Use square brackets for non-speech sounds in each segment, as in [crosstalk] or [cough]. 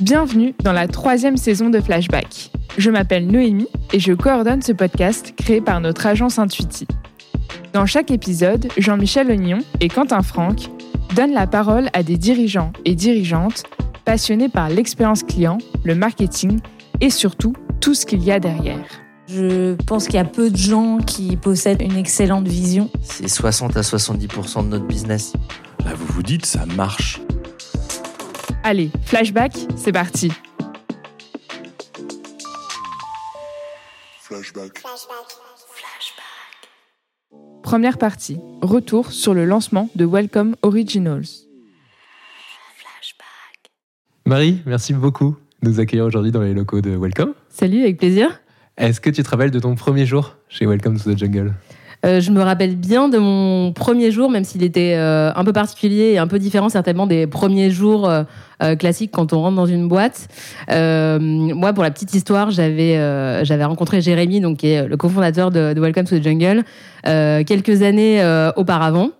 Bienvenue dans la troisième saison de Flashback. Je m'appelle Noémie et je coordonne ce podcast créé par notre agence Intuiti. Dans chaque épisode, Jean-Michel Ognon et Quentin Franck donnent la parole à des dirigeants et dirigeantes passionnés par l'expérience client, le marketing et surtout tout ce qu'il y a derrière. Je pense qu'il y a peu de gens qui possèdent une excellente vision. C'est 60 à 70% de notre business. Là, vous vous dites, ça marche. Allez, flashback, c'est parti. Flashback. Première partie, retour sur le lancement de Welcome Originals. Marie, merci beaucoup de nous accueillir aujourd'hui dans les locaux de Welcome. Salut, avec plaisir. Est-ce que tu te rappelles de ton premier jour chez Welcome to the Jungle? Euh, je me rappelle bien de mon premier jour, même s'il était euh, un peu particulier et un peu différent certainement des premiers jours euh, classiques quand on rentre dans une boîte. Moi, pour la petite histoire, j'avais rencontré Jérémy, donc qui est le cofondateur de, Welcome to the Jungle, quelques années auparavant.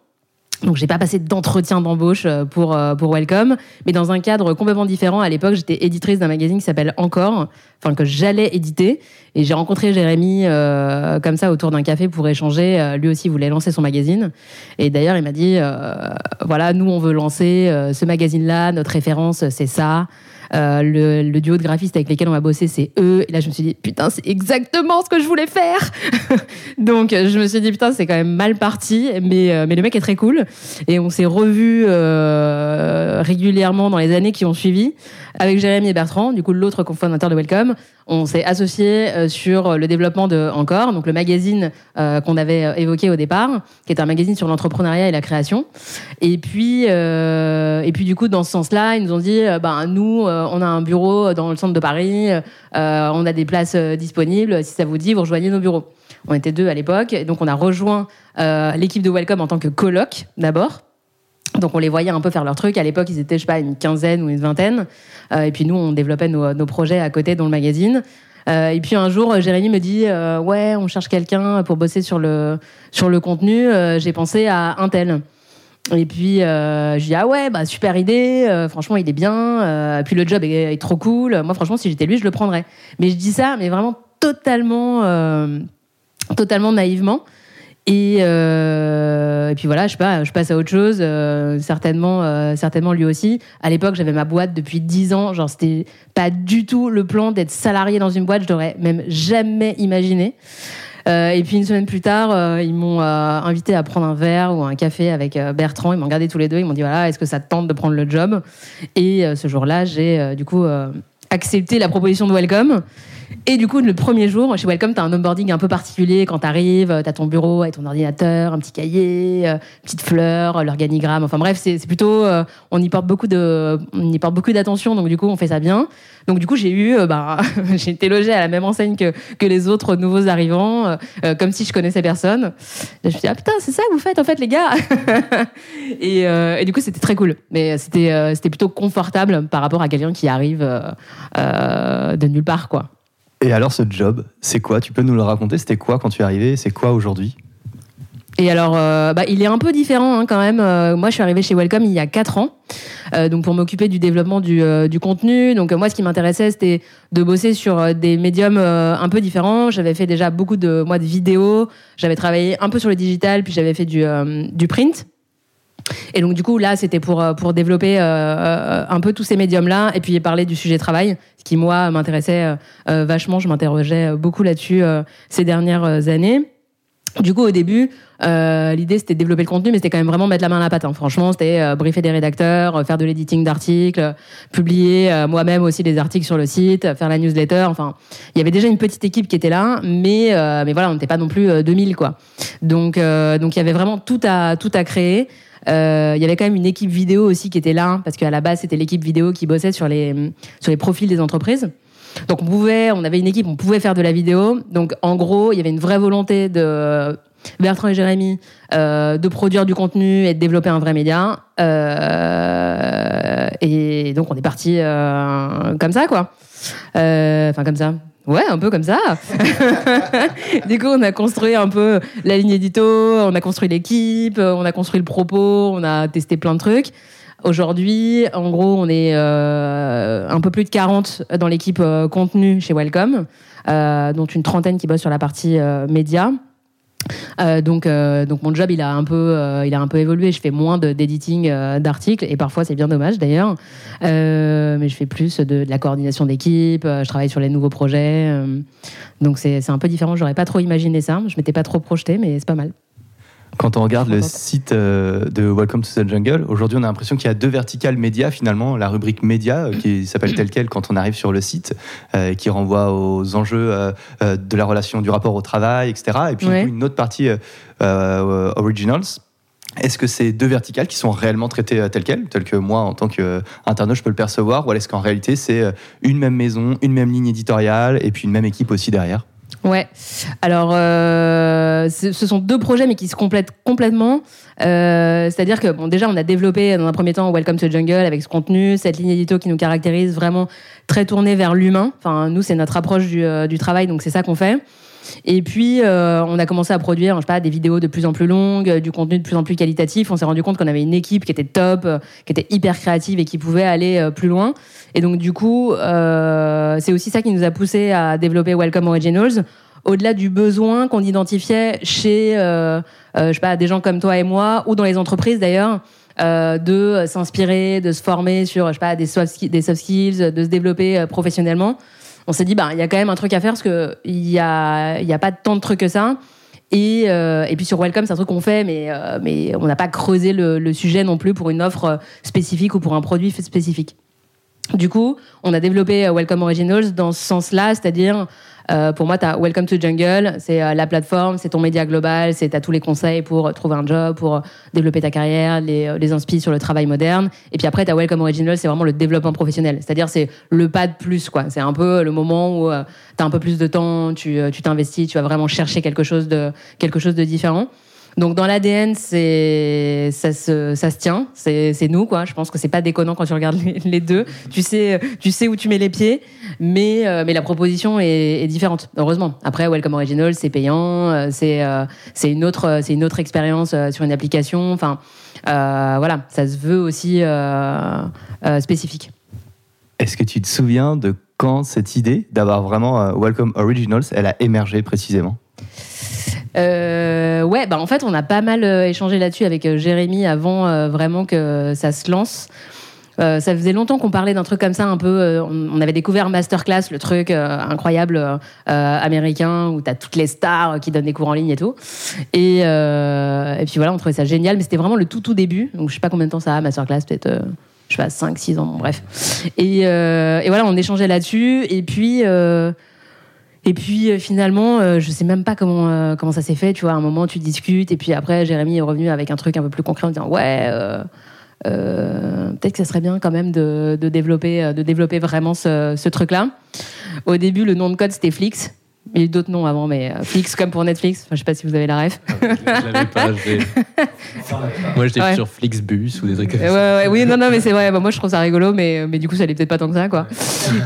Donc j'ai pas passé d'entretien d'embauche euh, pour euh, pour Welcome, mais dans un cadre complètement différent. À l'époque, j'étais éditrice d'un magazine qui s'appelle Encore, enfin que j'allais éditer, et j'ai rencontré Jérémy euh, comme ça autour d'un café pour échanger. Euh, lui aussi voulait lancer son magazine, et d'ailleurs il m'a dit euh, voilà, nous on veut lancer ce magazine-là, notre référence c'est ça. Euh, le, le duo de graphistes avec lesquels on va bosser, c'est eux. Et là, je me suis dit, putain, c'est exactement ce que je voulais faire. [laughs] Donc, je me suis dit, putain, c'est quand même mal parti, mais, euh, mais le mec est très cool. Et on s'est revus euh, régulièrement dans les années qui ont suivi avec Jérémy et Bertrand, du coup, l'autre cofondateur de Welcome. On s'est associés euh, sur le développement de Encore, donc le magazine euh, qu'on avait euh, évoqué au départ, qui est un magazine sur l'entrepreneuriat et la création. Et puis, euh, et puis du coup, dans ce sens-là, ils nous ont dit, ben nous, on a un bureau dans le centre de Paris, euh, on a des places disponibles. Si ça vous dit, vous rejoignez nos bureaux. On était deux à l'époque, donc on a rejoint euh, l'équipe de Welcome en tant que coloc d'abord. Donc on les voyait un peu faire leur truc. À l'époque, ils étaient, je sais pas, une quinzaine ou une vingtaine. Euh, et puis nous, on développait nos, projets à côté dans le magazine. Euh, et puis un jour, euh, Jérémy me dit ouais, on cherche quelqu'un pour bosser sur le sur le contenu. J'ai pensé à un tel. Et puis je dis ah ouais, bah super idée. Franchement, il est bien. Puis le job est, est trop cool. Moi, franchement, si j'étais lui, je le prendrais. Mais je dis ça, mais vraiment totalement, totalement naïvement. Et, euh, et puis voilà, je passe à autre chose. euh, certainement, euh, certainement lui aussi. À l'époque, j'avais ma boîte depuis 10 ans. Genre, c'était pas du tout le plan d'être salarié dans une boîte. Je l'aurais même jamais imaginé. Et puis une semaine plus tard, ils m'ont invité à prendre un verre ou un café avec Bertrand. Ils m'ont regardé tous les deux. Ils m'ont dit voilà, est-ce que ça te tente de prendre le job? Et ce jour-là, j'ai du coup accepté la proposition de Welcome. Et du coup, le premier jour, chez Welcome, tu as un onboarding un peu particulier. Quand tu arrives, tu as ton bureau avec ton ordinateur, un petit cahier, euh, petite fleur, l'organigramme. Enfin bref, c'est plutôt. euh, on y porte beaucoup de, on y porte beaucoup d'attention. Donc du coup, on fait ça bien. Donc du coup, j'ai eu, euh, bah, [laughs] j'ai été logée à la même enseigne que, que les autres nouveaux arrivants, euh, euh, comme si je connaissais personne. Là, je me suis dit, ah putain, c'est ça que vous faites en fait, les gars. [laughs] et, euh, et du coup, c'était très cool. Mais c'était euh, c'était plutôt confortable par rapport à quelqu'un qui arrive euh, euh, de nulle part, quoi. Et alors ce job, c'est quoi? Tu peux nous le raconter? C'était quoi quand tu es arrivé? C'est quoi aujourd'hui? Et alors, euh, bah, il est un peu différent hein, quand même. Euh, moi, je suis arrivée chez Welcome il y a 4 ans, euh, donc pour m'occuper du développement du, contenu. Donc moi, ce qui m'intéressait, c'était de bosser sur des médiums un peu différents. J'avais fait déjà beaucoup de moi de vidéos. J'avais travaillé un peu sur le digital, puis j'avais fait du, du print. Et donc du coup là c'était pour euh, pour développer euh, euh, un peu tous ces médiums là et puis parler du sujet travail ce qui moi m'intéressait euh, euh, vachement je m'interrogeais beaucoup là-dessus euh, ces dernières années du coup, au début, euh, l'idée c'était de développer le contenu, mais c'était quand même vraiment mettre la main à la pâte. hein. Franchement, c'était euh, briefer des rédacteurs, faire de l'editing d'articles, publier moi-même aussi des articles sur le site, faire la newsletter. Enfin, il y avait déjà une petite équipe qui était là, mais mais voilà, on n'était pas non plus euh, 2000 quoi. Donc donc il y avait vraiment tout à tout à créer. Euh, il y avait quand même une équipe vidéo aussi qui était là, parce qu'à la base c'était l'équipe vidéo qui bossait sur les sur les profils des entreprises. Donc on pouvait, on avait une équipe, on pouvait faire de la vidéo. Donc en gros, il y avait une vraie volonté de Bertrand et Jérémy euh, de produire du contenu et de développer un vrai média. Euh, et donc on est parti euh, comme ça, quoi. Euh, Enfin comme ça. Ouais, un peu comme ça. [laughs] du coup, on a construit un peu la ligne édito, on a construit l'équipe, on a construit le propos, on a testé plein de trucs. Aujourd'hui, en gros, on est euh, un peu plus de 40 dans l'équipe euh, contenu chez Welcome, euh, dont une trentaine qui bosse sur la partie euh, média. Euh, donc, euh, donc mon job il a un peu, euh, il a un peu évolué. Je fais moins euh, d'articles et parfois c'est bien dommage d'ailleurs. Mais je fais plus de, la coordination d'équipe. je travaille sur les nouveaux projets. donc c'est c'est un peu différent. J'aurais pas trop imaginé ça. Je m'étais pas trop projeté, mais c'est pas mal. Quand on regarde le site euh, de Welcome to the Jungle, aujourd'hui on a l'impression qu'il y a deux verticales médias finalement. La rubrique média euh, qui s'appelle telle quelle quand on arrive sur le site, euh, qui renvoie aux enjeux euh, de la relation, du rapport au travail, etc. Et puis Ouais. une autre partie euh, originals. Est-ce que c'est deux verticales qui sont réellement traitées telles quelles, telles que moi en tant qu'internaute je peux le percevoir, ou est-ce qu'en réalité c'est une même maison, une même ligne éditoriale et puis une même équipe aussi derrière? Ouais. Alors, euh, ce sont deux projets, mais qui se complètent complètement. Euh, C'est-à-dire que, bon, déjà, on a développé dans un premier temps Welcome to Jungle avec ce contenu, cette ligne édito qui nous caractérise vraiment très tournée vers l'humain. Enfin, nous, c'est notre approche du, euh, du travail, donc c'est ça qu'on fait. Et puis, euh, on a commencé à produire, je sais pas, des vidéos de plus en plus longues, euh, du contenu de plus en plus qualitatif. On s'est rendu compte qu'on avait une équipe qui était top, euh, qui était hyper créative et qui pouvait aller plus loin. Et donc, du coup, c'est aussi ça qui nous a poussé à développer Welcome Originals. Au-delà du besoin qu'on identifiait chez, sais pas, des gens comme toi et moi, ou dans les entreprises d'ailleurs, de s'inspirer, de se former sur, je sais pas, des des soft skills, de se développer professionnellement. On s'est dit, bah, il y a quand même un truc à faire parce que il y a, y a pas tant de trucs que ça. Et, euh, et puis sur Welcome, c'est un truc qu'on fait, mais, euh, mais on n'a pas creusé le, sujet non plus pour une offre euh, spécifique ou pour un produit spécifique. Du coup, on a développé Welcome Originals dans ce sens-là, c'est-à-dire, euh, pour moi, tu Welcome to Jungle, c'est euh, la plateforme, c'est ton média global, c'est as tous les conseils pour euh, trouver un job, pour développer ta carrière, les, les sur le travail moderne. Et puis après, tu Welcome Originals, c'est vraiment le développement professionnel, c'est-à-dire c'est le pas de plus, quoi. C'est un peu le moment où tu as un peu plus de temps, tu euh, tu t'investis, tu vas vraiment chercher quelque chose de, quelque chose de différent. Donc dans l'ADN, c'est ça se, ça se tient, c'est nous quoi. Je pense que c'est pas déconnant quand tu regardes les, deux. Tu sais, tu sais où tu mets les pieds, mais euh, mais la proposition est, différente. Heureusement. Après, Welcome Original, c'est payant, euh, c'est euh, c'est une autre c'est une autre expérience sur une application. Enfin voilà, ça se veut aussi spécifique. Est-ce que tu te souviens de quand cette idée d'avoir vraiment Welcome Originals, elle a émergé précisément? Euh, ouais, bah en fait, on a pas mal euh, échangé là-dessus avec euh, Jérémy avant euh, vraiment que ça se lance. Euh, ça faisait longtemps qu'on parlait d'un truc comme ça, un peu. on, avait découvert Masterclass, le truc incroyable américain où t'as toutes les stars qui donnent des cours en ligne et tout. Et, et puis voilà, on trouvait ça génial, mais c'était vraiment le tout tout début. Donc je sais pas combien de temps ça a, Masterclass, peut-être. je sais pas, 5, 6 ans, bref. Et, et voilà, on échangeait là-dessus. Et puis, et puis euh, finalement, euh, je sais même pas comment, euh, comment ça s'est fait. Tu vois, à un moment, tu discutes. Et puis après, Jérémy est revenu avec un truc un peu plus concret en disant Ouais, euh, euh, peut-être que ça serait bien quand même de, de développer, euh, de développer vraiment ce, ce truc-là. Au début, le nom de code, c'était Flix. Il y a eu d'autres noms avant, mais euh, Flix comme pour Netflix. Enfin, je sais pas si vous avez la ref. Je l'avais pas. j'ai- [laughs] Moi, j'étais Ouais. sur Flixbus ou des trucs comme Ouais, ça. ouais, oui, non, non, mais c'est vrai. Bah, moi, je trouve ça rigolo, mais, mais du coup, ça allait peut-être pas tant que ça, quoi.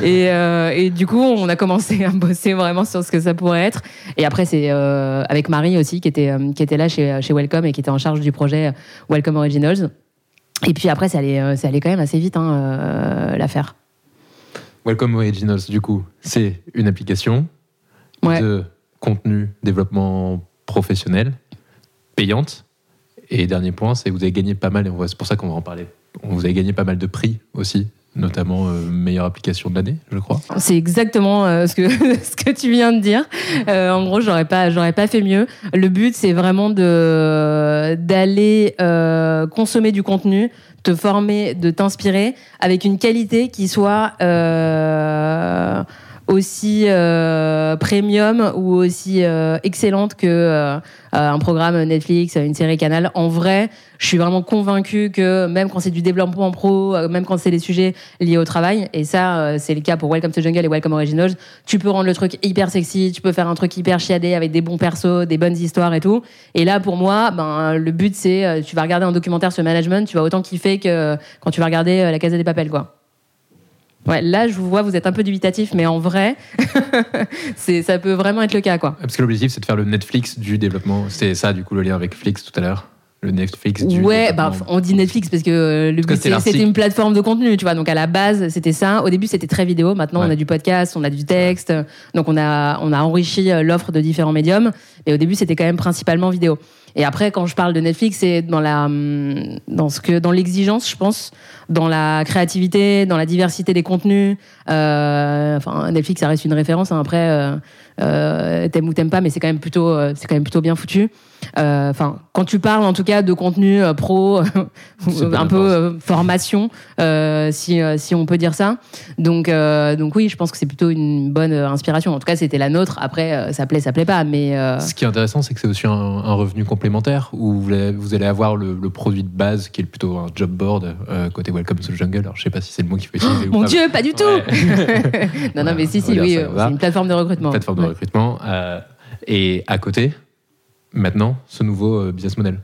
Et, euh, et du coup, on a commencé à bosser vraiment sur ce que ça pourrait être. Et après, c'est euh, avec Marie aussi, qui était, qui était là chez, chez Welcome et qui était en charge du projet Welcome Originals. Et puis après, ça allait, ça allait quand même assez vite, hein, l'affaire. Welcome Originals, du coup, c'est une application Ouais. de contenu développement professionnel, payante. Et dernier point, c'est que vous avez gagné pas mal, et c'est pour ça qu'on va en parler. Vous avez gagné pas mal de prix aussi, notamment euh, meilleure application de l'année, je crois. C'est exactement euh, ce, que, [laughs] ce que tu viens de dire. Euh, en gros, j'aurais pas, j'aurais pas fait mieux. Le but, c'est vraiment de d'aller consommer du contenu, te former, de t'inspirer avec une qualité qui soit aussi euh, premium ou aussi euh, excellente que euh, un programme Netflix, une série Canal. En vrai, je suis vraiment convaincue que même quand c'est du développement pro, euh, même quand c'est des sujets liés au travail, et ça, euh, c'est le cas pour Welcome to Jungle et Welcome Originals, tu peux rendre le truc hyper sexy, tu peux faire un truc hyper chiadé avec des bons persos, des bonnes histoires et tout. Et là, pour moi, ben, le but, c'est, euh, tu vas regarder un documentaire sur management, tu vas autant kiffer que quand tu vas regarder euh, La Casa des Papels, quoi. Ouais, là, je vous vois, vous êtes un peu dubitatif, mais en vrai, [laughs] c'est, ça peut vraiment être le cas, quoi. Parce que l'objectif, c'est de faire le Netflix du développement. C'est ça, du coup, le lien avec Flix tout à l'heure. Le Netflix du Ouais, bah, on dit Netflix parce que euh, le but c'était une plateforme de contenu, tu vois. Donc à la base, c'était ça. Au début, c'était très vidéo. Maintenant, on a du podcast, on a du texte. Donc on a, on a enrichi euh, l'offre de différents médiums. Et au début, c'était quand même principalement vidéo. Et après, quand je parle de Netflix, c'est dans la, hum, dans ce que, dans l'exigence, je pense, dans la créativité, dans la diversité des contenus. Euh, enfin, Netflix, ça reste une référence. hein. Après, euh, euh, t'aimes ou t'aimes pas, mais c'est quand même plutôt, c'est quand même plutôt bien foutu. Euh, Enfin, quand tu parles en tout cas de contenu euh, pro, [laughs] pas un peu euh, formation, euh, si, euh, si on peut dire ça. Donc, euh, donc oui, je pense que c'est plutôt une bonne euh, inspiration. En tout cas, c'était la nôtre. Après, euh, ça plaît, ça plaît pas, mais euh, Ce qui est intéressant, c'est que c'est aussi un, un revenu complémentaire où vous allez, vous allez avoir le, le produit de base qui est plutôt un job board euh, côté Welcome to the Jungle. Alors, je sais pas si c'est le mot qu'il faut utiliser ou mon pas. Dieu, pas du tout. Ouais. [laughs] [laughs] non, non, mais si, si, oui, euh, c'est une plateforme de recrutement. plateforme de Ouais. recrutement. euh, et à côté, maintenant, ce nouveau euh, business model.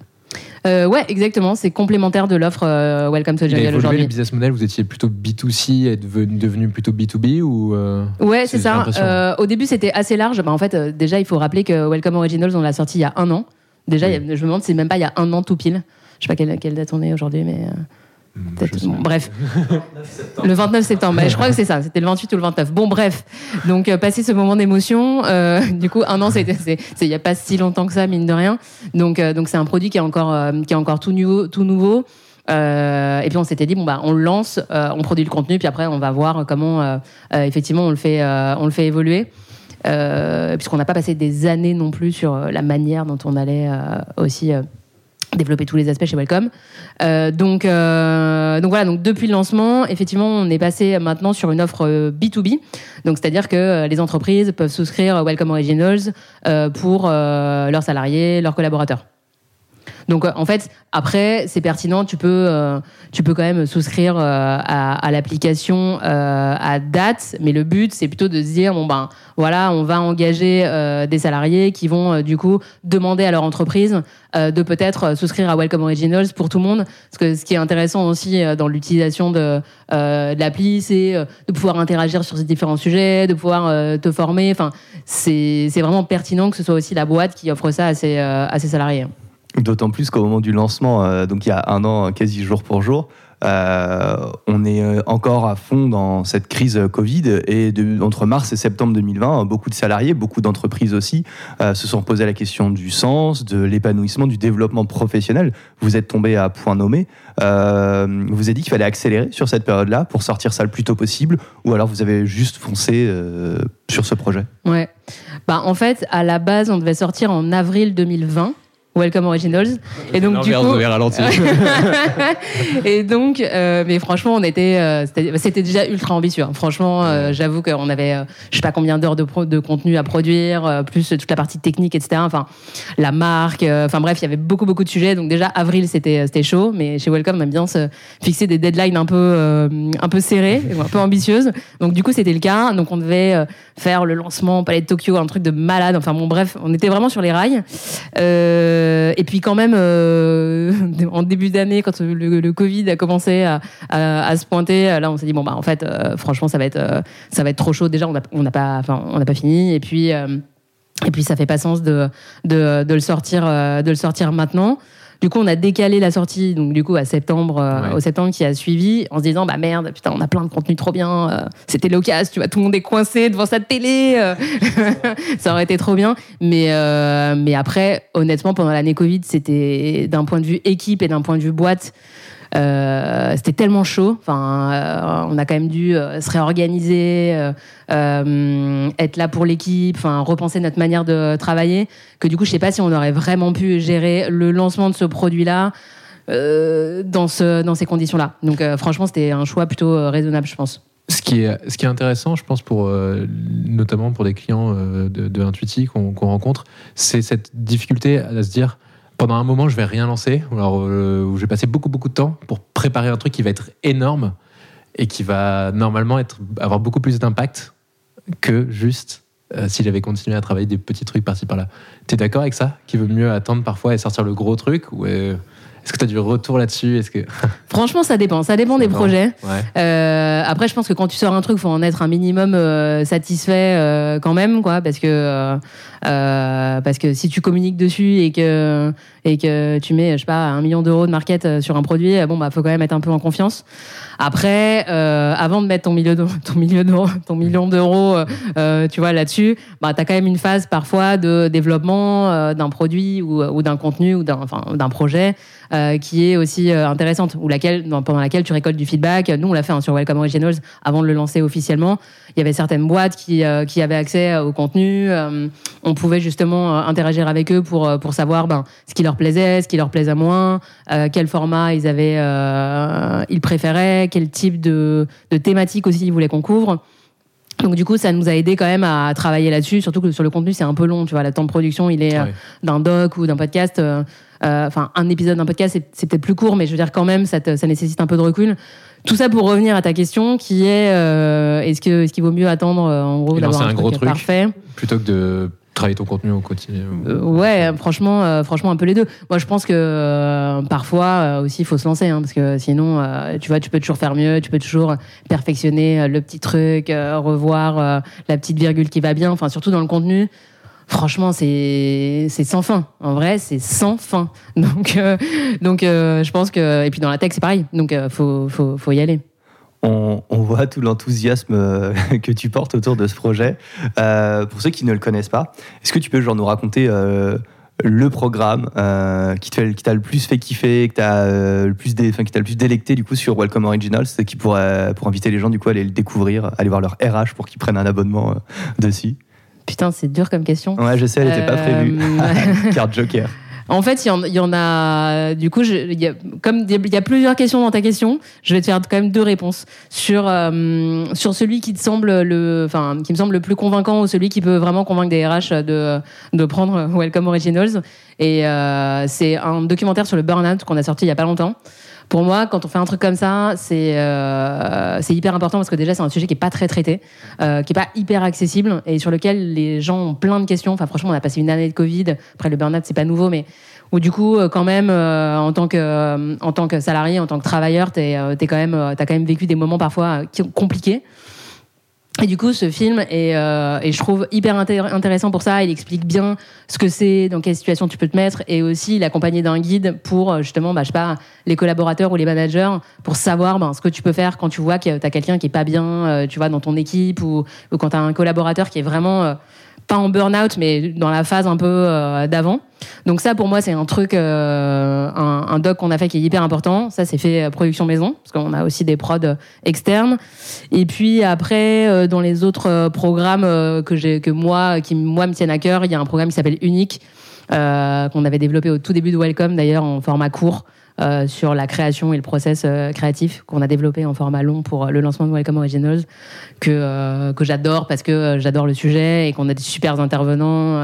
Euh, ouais, exactement. C'est complémentaire de l'offre euh, Welcome to Jungle évolué le aujourd'hui. business model, vous étiez plutôt B2C et devenu, plutôt B2B ou euh, Ouais, C'est- ça. Euh, au début, c'était assez large. Bah, en fait, déjà, il faut rappeler que Welcome Originals, on l'a sorti il y a un an. Déjà, Oui. a- je me demande si c'est même pas il y a un an tout pile. Je sais pas quelle, quelle date on est aujourd'hui, mais bon, pas. bref. [laughs] Le 29 septembre. Bah, je crois que c'est ça. C'était le 28 ou le 29. Bon, bref. Donc, euh, passé ce moment d'émotion, euh, du coup, un an, c'est, il y a pas si longtemps que ça, mine de rien. Donc, euh, donc c'est un produit qui est encore, euh, qui est encore tout nouveau, tout nouveau. Euh, et puis on s'était dit bon bah on le lance, euh, on produit le contenu, puis après on va voir comment effectivement on le fait, euh, on le fait évoluer. Euh, puisqu'on n'a pas passé des années non plus sur la manière dont on allait euh, aussi euh, développer tous les aspects chez Welcome. Euh, donc, euh, donc voilà, donc depuis le lancement, effectivement, on est passé maintenant sur une offre euh, B2B. Donc c'est-à-dire que euh, les entreprises peuvent souscrire Welcome Originals euh, pour euh, leurs salariés, leurs collaborateurs. Donc euh, en fait, après, c'est pertinent, tu peux, euh, tu peux quand même souscrire euh, à, à l'application euh, à date, mais le but, c'est plutôt de se dire, bon ben voilà, on va engager euh, des salariés qui vont euh, du coup demander à leur entreprise de peut-être souscrire à Welcome Originals pour tout le monde. Parce que ce qui est intéressant aussi dans l'utilisation de, de l'appli, c'est de pouvoir interagir sur ces différents sujets, de pouvoir te former. Enfin, c'est vraiment pertinent que ce soit aussi la boîte qui offre ça à ses, à ses salariés. D'autant plus qu'au moment du lancement, euh, donc il y a un an, quasi jour pour jour, euh, on est euh, encore à fond dans cette crise Covid et entre mars et septembre 2020, beaucoup de salariés, beaucoup d'entreprises aussi, se sont posé la question du sens, de l'épanouissement, du développement professionnel. Vous êtes tombé à point nommé. Vous avez dit qu'il fallait accélérer sur cette période-là pour sortir ça le plus tôt possible, ou alors vous avez juste foncé sur ce projet? Ouais. Bah, en fait, à la base, on devait sortir en avril 2020. Welcome Originals. Et donc, du coup. ralenti. [laughs] et donc, euh, mais franchement, on était, euh, c'était c'était déjà ultra ambitieux. hein. Franchement, euh, j'avoue qu'on avait, euh, je sais pas combien d'heures de, pro- de contenu à produire, plus toute la partie technique, etc. Enfin, la marque. Enfin bref, il y avait beaucoup beaucoup de sujets. Donc déjà, avril, c'était c'était chaud. Mais chez Welcome, on aime bien se fixer des deadlines un peu un peu serrées, un peu ambitieuses. Donc du coup, c'était le cas. Donc on devait faire le lancement au Palais de Tokyo, un truc de malade. Enfin bon, bref, on était vraiment sur les rails. Euh, et puis quand même, euh, [laughs] en début d'année, quand le, Covid a commencé à, se pointer, là, on s'est dit bon bah en fait, euh, franchement, ça va être euh, ça va être trop chaud. Déjà, on n'a pas, enfin, on n'a pas fini. Et puis euh, et puis ça fait pas sens de de, le sortir euh, de le sortir maintenant. Du coup, on a décalé la sortie, donc du coup à septembre, euh, Ouais. au septembre qui a suivi, en se disant bah merde, putain, on a plein de contenu trop bien. euh, C'était l'occasion, tu vois, tout le monde est coincé devant sa télé. euh, [laughs] ça aurait été trop bien. Mais euh, mais après, honnêtement, pendant l'année Covid, c'était d'un point de vue équipe et d'un point de vue boîte. Euh, c'était tellement chaud. Enfin, euh, on a quand même dû euh, se réorganiser, être là pour l'équipe, enfin repenser notre manière de travailler. Que du coup, je sais pas si on aurait vraiment pu gérer le lancement de ce produit-là dans ce dans ces conditions-là. Donc, franchement, c'était un choix plutôt raisonnable, je pense. Ce qui, est, intéressant, je pense, pour, notamment pour des clients de, de Intuiti qu'on rencontre, c'est cette difficulté à se dire pendant un moment, je vais rien lancer, alors, euh, vais passer beaucoup, beaucoup de temps pour préparer un truc qui va être énorme et qui va normalement être, avoir beaucoup plus d'impact que juste euh, si j'avais continué à travailler des petits trucs par-ci par-là. Tu es d'accord avec ça? Qu'il vaut mieux attendre parfois et sortir le gros truc ou, euh, Est-ce que tu as du retour là-dessus? Est-ce que [laughs] Franchement, ça dépend. Ça dépend des dépend. projets. ouais. Euh, après, je pense que quand tu sors un truc, faut en être un minimum euh, satisfait euh, quand même, quoi, parce que parce que si tu communiques dessus et que et que tu mets, je sais pas, un million d'euros de market euh, sur un produit, euh, bon bah faut quand même être un peu en confiance. Après, euh, avant de mettre ton million d'euros, tu vois là-dessus, bah t'as quand même une phase parfois de développement d'un produit ou, d'un contenu ou d'un projet qui est aussi intéressante ou laquelle pendant laquelle tu récoltes du feedback. Nous on l'a fait hein, sur Welcome Originals avant de le lancer officiellement. Il y avait certaines boîtes qui qui avaient accès au contenu. on pouvait justement interagir avec eux pour pour savoir ben ce qui leur plaisait, ce qui leur plaisait moins, euh, quel format ils avaient euh, ils préféraient, quel type de de thématique aussi ils voulaient qu'on couvre. Donc du coup, ça nous a aidé quand même à travailler là-dessus, surtout que sur le contenu, c'est un peu long, tu vois, le temps de production, il est euh, d'un doc ou d'un podcast. Enfin, un épisode d'un podcast, c'est- peut-être plus court, mais je veux dire quand même, ça, te- ça nécessite un peu de recul. Tout ça pour revenir à ta question, qui est euh, est-ce que est-ce qu'il vaut mieux attendre euh, en gros d'avoir un, un gros truc truc. parfait? Plutôt que de travailler ton contenu au quotidien. euh, ouais, franchement, euh, franchement, un peu les deux. Moi, je pense que euh, parfois aussi, il faut se lancer, hein, parce que sinon, tu vois, tu peux toujours faire mieux, tu peux toujours perfectionner le petit truc, revoir la petite virgule qui va bien. Enfin, surtout dans le contenu. Franchement, c'est sans fin. En vrai, c'est sans fin. [laughs] Donc, donc, je pense que et puis dans la tech, c'est pareil. Donc, euh, faut, faut, faut y aller. On, on voit tout l'enthousiasme euh, [laughs] que tu portes autour de ce projet. Euh, pour ceux qui ne le connaissent pas, est-ce que tu peux genre nous raconter euh, le programme euh, qui t'a le plus fait kiffer, que t'as le plus dé- enfin, qui t'a le plus délecté du coup sur Welcome Originals, qui pourrait pour inviter les gens du coup à aller le découvrir, aller voir leur RH pour qu'ils prennent un abonnement dessus? Putain, c'est dur comme question. Ouais, je sais, elle n'était pas prévue. [laughs] Carte Joker. En fait, il y en, a. Du coup, comme il y a plusieurs questions dans ta question, je vais te faire quand même deux réponses sur euh, sur celui qui te semble le, enfin, qui me semble le plus convaincant ou celui qui peut vraiment convaincre des RH de de prendre Welcome Originals. Et euh, c'est un documentaire sur le burn-out qu'on a sorti il y a pas longtemps. Pour moi, quand on fait un truc comme ça, c'est euh, hyper important parce que déjà c'est un sujet qui est pas très traité, euh, qui est pas hyper accessible et sur lequel les gens ont plein de questions. Enfin, franchement, on a passé une année de Covid. Après, le burn-out c'est pas nouveau, mais où du coup, euh, quand même, euh, en tant que euh, en tant que salarié, en tant que travailleur, t'es euh, t'es quand même euh, t'as quand même vécu des moments parfois euh, compliqués. Et du coup, ce film est, euh, et je trouve hyper intér- intéressant pour ça. Il explique bien ce que c'est, dans quelle situation tu peux te mettre, et aussi il est accompagné d'un guide pour euh, justement, bah, je sais pas, les collaborateurs ou les managers, pour savoir ben, ce que tu peux faire quand tu vois que tu as quelqu'un qui est pas bien, euh, tu vois, dans ton équipe, ou, ou quand tu as un collaborateur qui est vraiment euh, pas en burn-out, mais dans la phase un peu euh, d'avant. Donc ça, pour moi, c'est un truc, euh, un, un doc qu'on a fait qui est hyper important. Ça, c'est fait euh, production maison, parce qu'on a aussi des prods externes. Et puis après, euh, dans les autres euh, programmes que j'ai, que moi, qui moi me tiennent à cœur, il y a un programme qui s'appelle Unique, qu'on avait développé au tout début de Welcome, d'ailleurs en format court. Euh, sur la création et le process euh, créatif qu'on a développé en format long pour euh, le lancement de Welcome Originals que j'adore parce que j'adore le sujet et qu'on a des super intervenants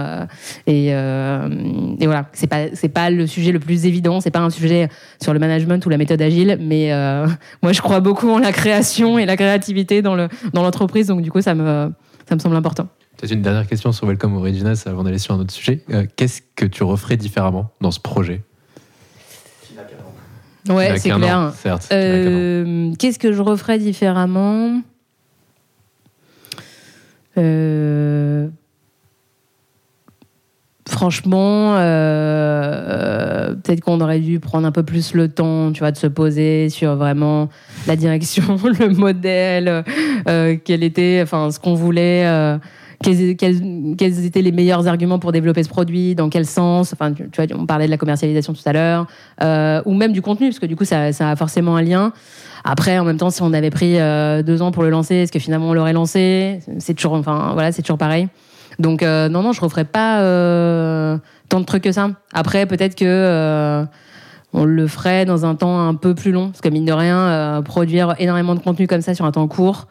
et, voilà. C'est pas pas le sujet le plus évident c'est pas un sujet sur le management ou la méthode agile mais [laughs] moi je crois beaucoup en la création et la créativité dans le dans l'entreprise donc du coup ça me ça me semble important. Peut-être une dernière question sur Welcome Originals avant d'aller sur un autre sujet. Qu'est-ce que tu referais différemment dans ce projet? Ouais c'est clair an, certes. Euh, Qu'est-ce que je referais différemment Euh, Franchement, euh, peut-être qu'on aurait dû prendre un peu plus le temps, tu vois, de se poser sur vraiment la direction, [laughs] le modèle, quel était, enfin, ce qu'on voulait. Quels, étaient les meilleurs arguments pour développer ce produit, dans quel sens, enfin, tu, vois, on parlait de la commercialisation tout à l'heure, euh, ou même du contenu, parce que du coup, ça, a forcément un lien. Après, en même temps, si on avait pris euh, deux ans pour le lancer, est-ce que finalement on l'aurait lancé? C'est toujours, enfin, voilà, c'est toujours pareil. Donc, euh, non, non, je referais pas tant de trucs que ça. Après, peut-être que on le ferait dans un temps un peu plus long, parce que mine de rien, produire énormément de contenu comme ça sur un temps court,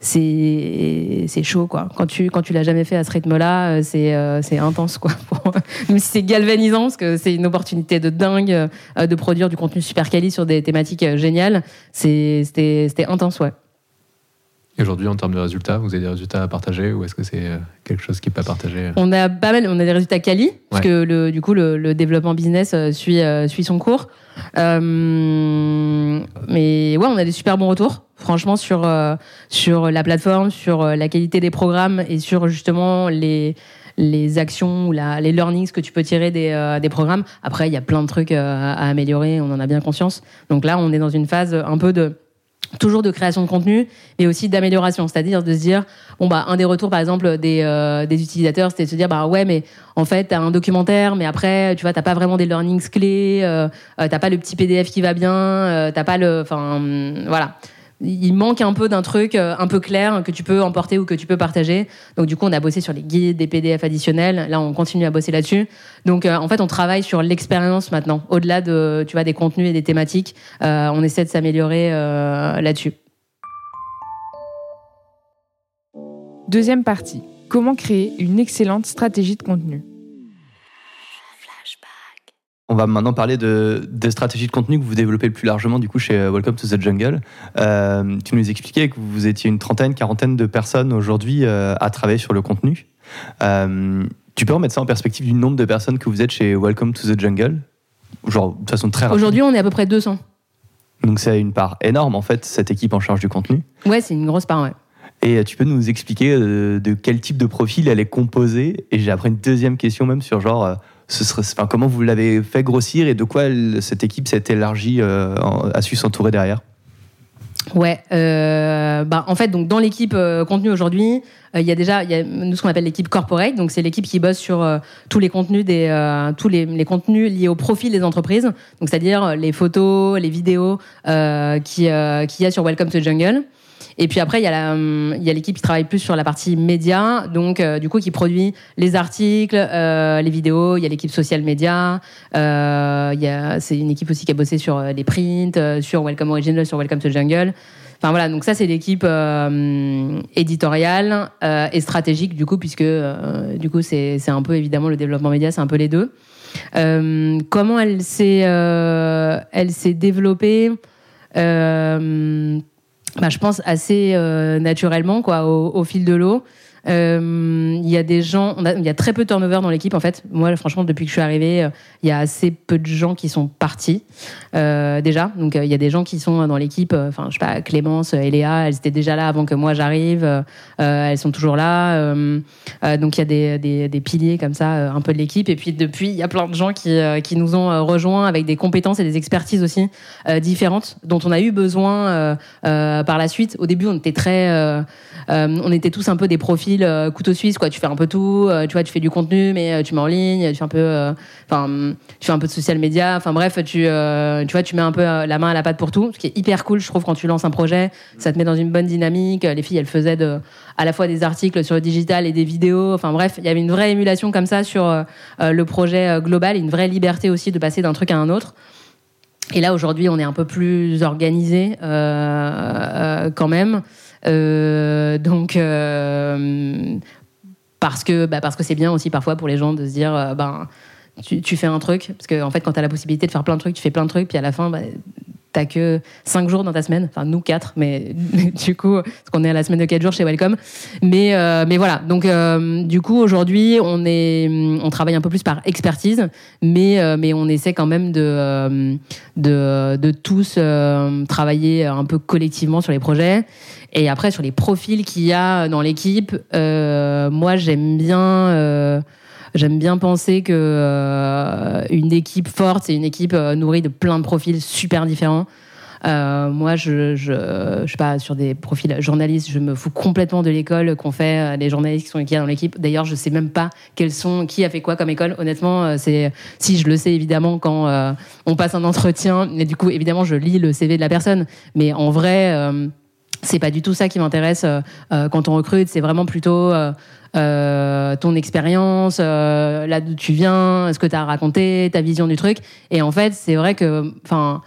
c'est chaud quoi. Quand tu quand tu l'as jamais fait à ce rythme-là, euh, c'est euh, intense quoi. [laughs] Même si c'est galvanisant parce que c'est une opportunité de dingue euh, de produire du contenu super quali sur des thématiques euh, géniales, c'était intense ouais. Et aujourd'hui, en termes de résultats, vous avez des résultats à partager ou est-ce que c'est euh, quelque chose qui n'est pas partagé On a pas mal, on a des résultats quali, parce Ouais. que le, du coup, le, le développement business euh, suit, euh, suit son cours. Euh, mais ouais, on a des super bons retours, franchement, sur, euh, sur la plateforme, sur euh, la qualité des programmes et sur justement les, les actions ou la, les learnings que tu peux tirer des, euh, des programmes. Après, il y a plein de trucs euh, à améliorer, on en a bien conscience. Donc là, on est dans une phase un peu de toujours de création de contenu, mais aussi d'amélioration. C'est-à-dire de se dire, bon, bah, un des retours, par exemple, des, euh, des utilisateurs, c'était de se dire, bah ouais, mais en fait, t'as un documentaire, mais après, tu vois, t'as pas vraiment des learnings clés, euh, euh, t'as pas le petit PDF qui va bien, euh, t'as pas le. Enfin, voilà. Il manque un peu d'un truc euh, un peu clair que tu peux emporter ou que tu peux partager. Donc, du coup, on a bossé sur les guides, des PDF additionnels. Là, on continue à bosser là-dessus. Donc, euh, en fait, on travaille sur l'expérience maintenant. Au-delà de, tu vois, des contenus et des thématiques, euh, on essaie de s'améliorer là-dessus. Deuxième partie. Comment créer une excellente stratégie de contenu? On va maintenant parler de, des stratégies de contenu que vous développez le plus largement du coup chez euh, Welcome to the Jungle. Euh, tu nous expliquais que vous étiez une trentaine, quarantaine de personnes aujourd'hui euh, à travailler sur le contenu. Euh, tu peux remettre ça en perspective du nombre de personnes que vous êtes chez Welcome to the Jungle? Genre de façon très rapide. Aujourd'hui, on est à peu près 200. Donc c'est une part énorme en fait, cette équipe en charge du contenu. Ouais, c'est une grosse part, ouais. Et tu peux nous expliquer de quel type de profil elle est composée? Et j'ai après une deuxième question même sur genre, ce serait, enfin, comment vous l'avez fait grossir et de quoi cette équipe s'est élargie, euh, a su s'entourer derrière? Ouais, euh, bah, en fait, donc dans l'équipe euh, contenu aujourd'hui, euh, il y a déjà nous ce qu'on appelle l'équipe corporate, donc c'est l'équipe qui bosse sur euh, tous les contenus des tous les, contenus liés au profil des entreprises, donc c'est-à-dire les photos, les vidéos qui qu'il y a sur Welcome to Jungle. Et puis après, il y a la, hum, il y a l'équipe qui travaille plus sur la partie média, donc euh, du coup qui produit les articles, euh, les vidéos. Il y a l'équipe social média. Euh, c'est une équipe aussi qui a bossé sur euh, les prints, sur Welcome Original, sur Welcome to Jungle. Enfin voilà, donc ça c'est l'équipe éditoriale et stratégique du coup, puisque du coup c'est un peu évidemment le développement média, c'est un peu les deux. Comment elle s'est elle s'est développée bah, je pense assez euh, naturellement quoi au, fil de l'eau il y a des gens il y a très peu de turnover dans l'équipe en fait. Moi franchement depuis que je suis arrivée euh, il y a assez peu de gens qui sont partis euh, déjà. Donc euh, il y a des gens qui sont dans l'équipe euh, enfin je sais pas Clémence et Léa elles étaient déjà là avant que moi j'arrive euh, euh, elles sont toujours là euh, euh, donc il y a des, des, des piliers comme ça euh, un peu de l'équipe. Et puis depuis il y a plein de gens qui, euh, qui nous ont euh, rejoints avec des compétences et des expertises aussi euh, différentes dont on a eu besoin euh, euh, par la suite. Au début on était très euh, euh, on était tous un peu des profils euh, couteau suisse quoi. Tu fais un peu tout euh, tu vois tu fais du contenu mais euh, tu mets en ligne tu fais un peu enfin tu fais un peu de social media. Enfin bref tu tu vois tu mets un peu la main à la pâte pour tout ce qui est hyper cool je trouve quand tu lances un projet. Ça te met dans une bonne dynamique. Les filles elles faisaient à la fois des articles sur le digital et des vidéos. Enfin bref il y avait une vraie émulation comme ça sur le projet global une vraie liberté aussi de passer d'un truc à un autre. Et là, aujourd'hui, on est un peu plus organisé quand même. Euh, donc, euh, parce que bah, parce que c'est bien aussi parfois pour les gens de se dire, euh, ben, tu, fais un truc. Parce qu'en en fait, quand tu as la possibilité de faire plein de trucs, tu fais plein de trucs. Puis à la fin, bah, t'as que 5 jours dans ta semaine. Enfin, nous 4, mais [laughs] du coup, parce qu'on est à la semaine de 4 jours chez Welcome. Mais, euh, mais voilà. Donc, euh, du coup, aujourd'hui, on, est, on travaille un peu plus par expertise, mais, euh, mais on essaie quand même de, de, tous travailler un peu collectivement sur les projets. Et après, sur les profils qu'il y a dans l'équipe, moi, j'aime bien. J'aime bien penser que euh, une équipe forte, c'est une équipe euh, nourrie de plein de profils super différents. Euh, moi, je, je, je sais pas, sur des profils journalistes, je me fous complètement de l'école qu'on fait, euh, les journalistes qui sont qui dans l'équipe. D'ailleurs, je sais même pas quels sont, qui a fait quoi comme école. Honnêtement, c'est si je le sais évidemment quand on passe un entretien. Mais du coup, évidemment, je lis le CV de la personne. Mais en vrai. C'est pas du tout ça qui m'intéresse euh, euh, quand on recrute. C'est vraiment plutôt euh, euh, ton expérience, euh, là d'où tu viens, ce que tu as raconté, ta vision du truc. Et en fait, c'est vrai que, enfin,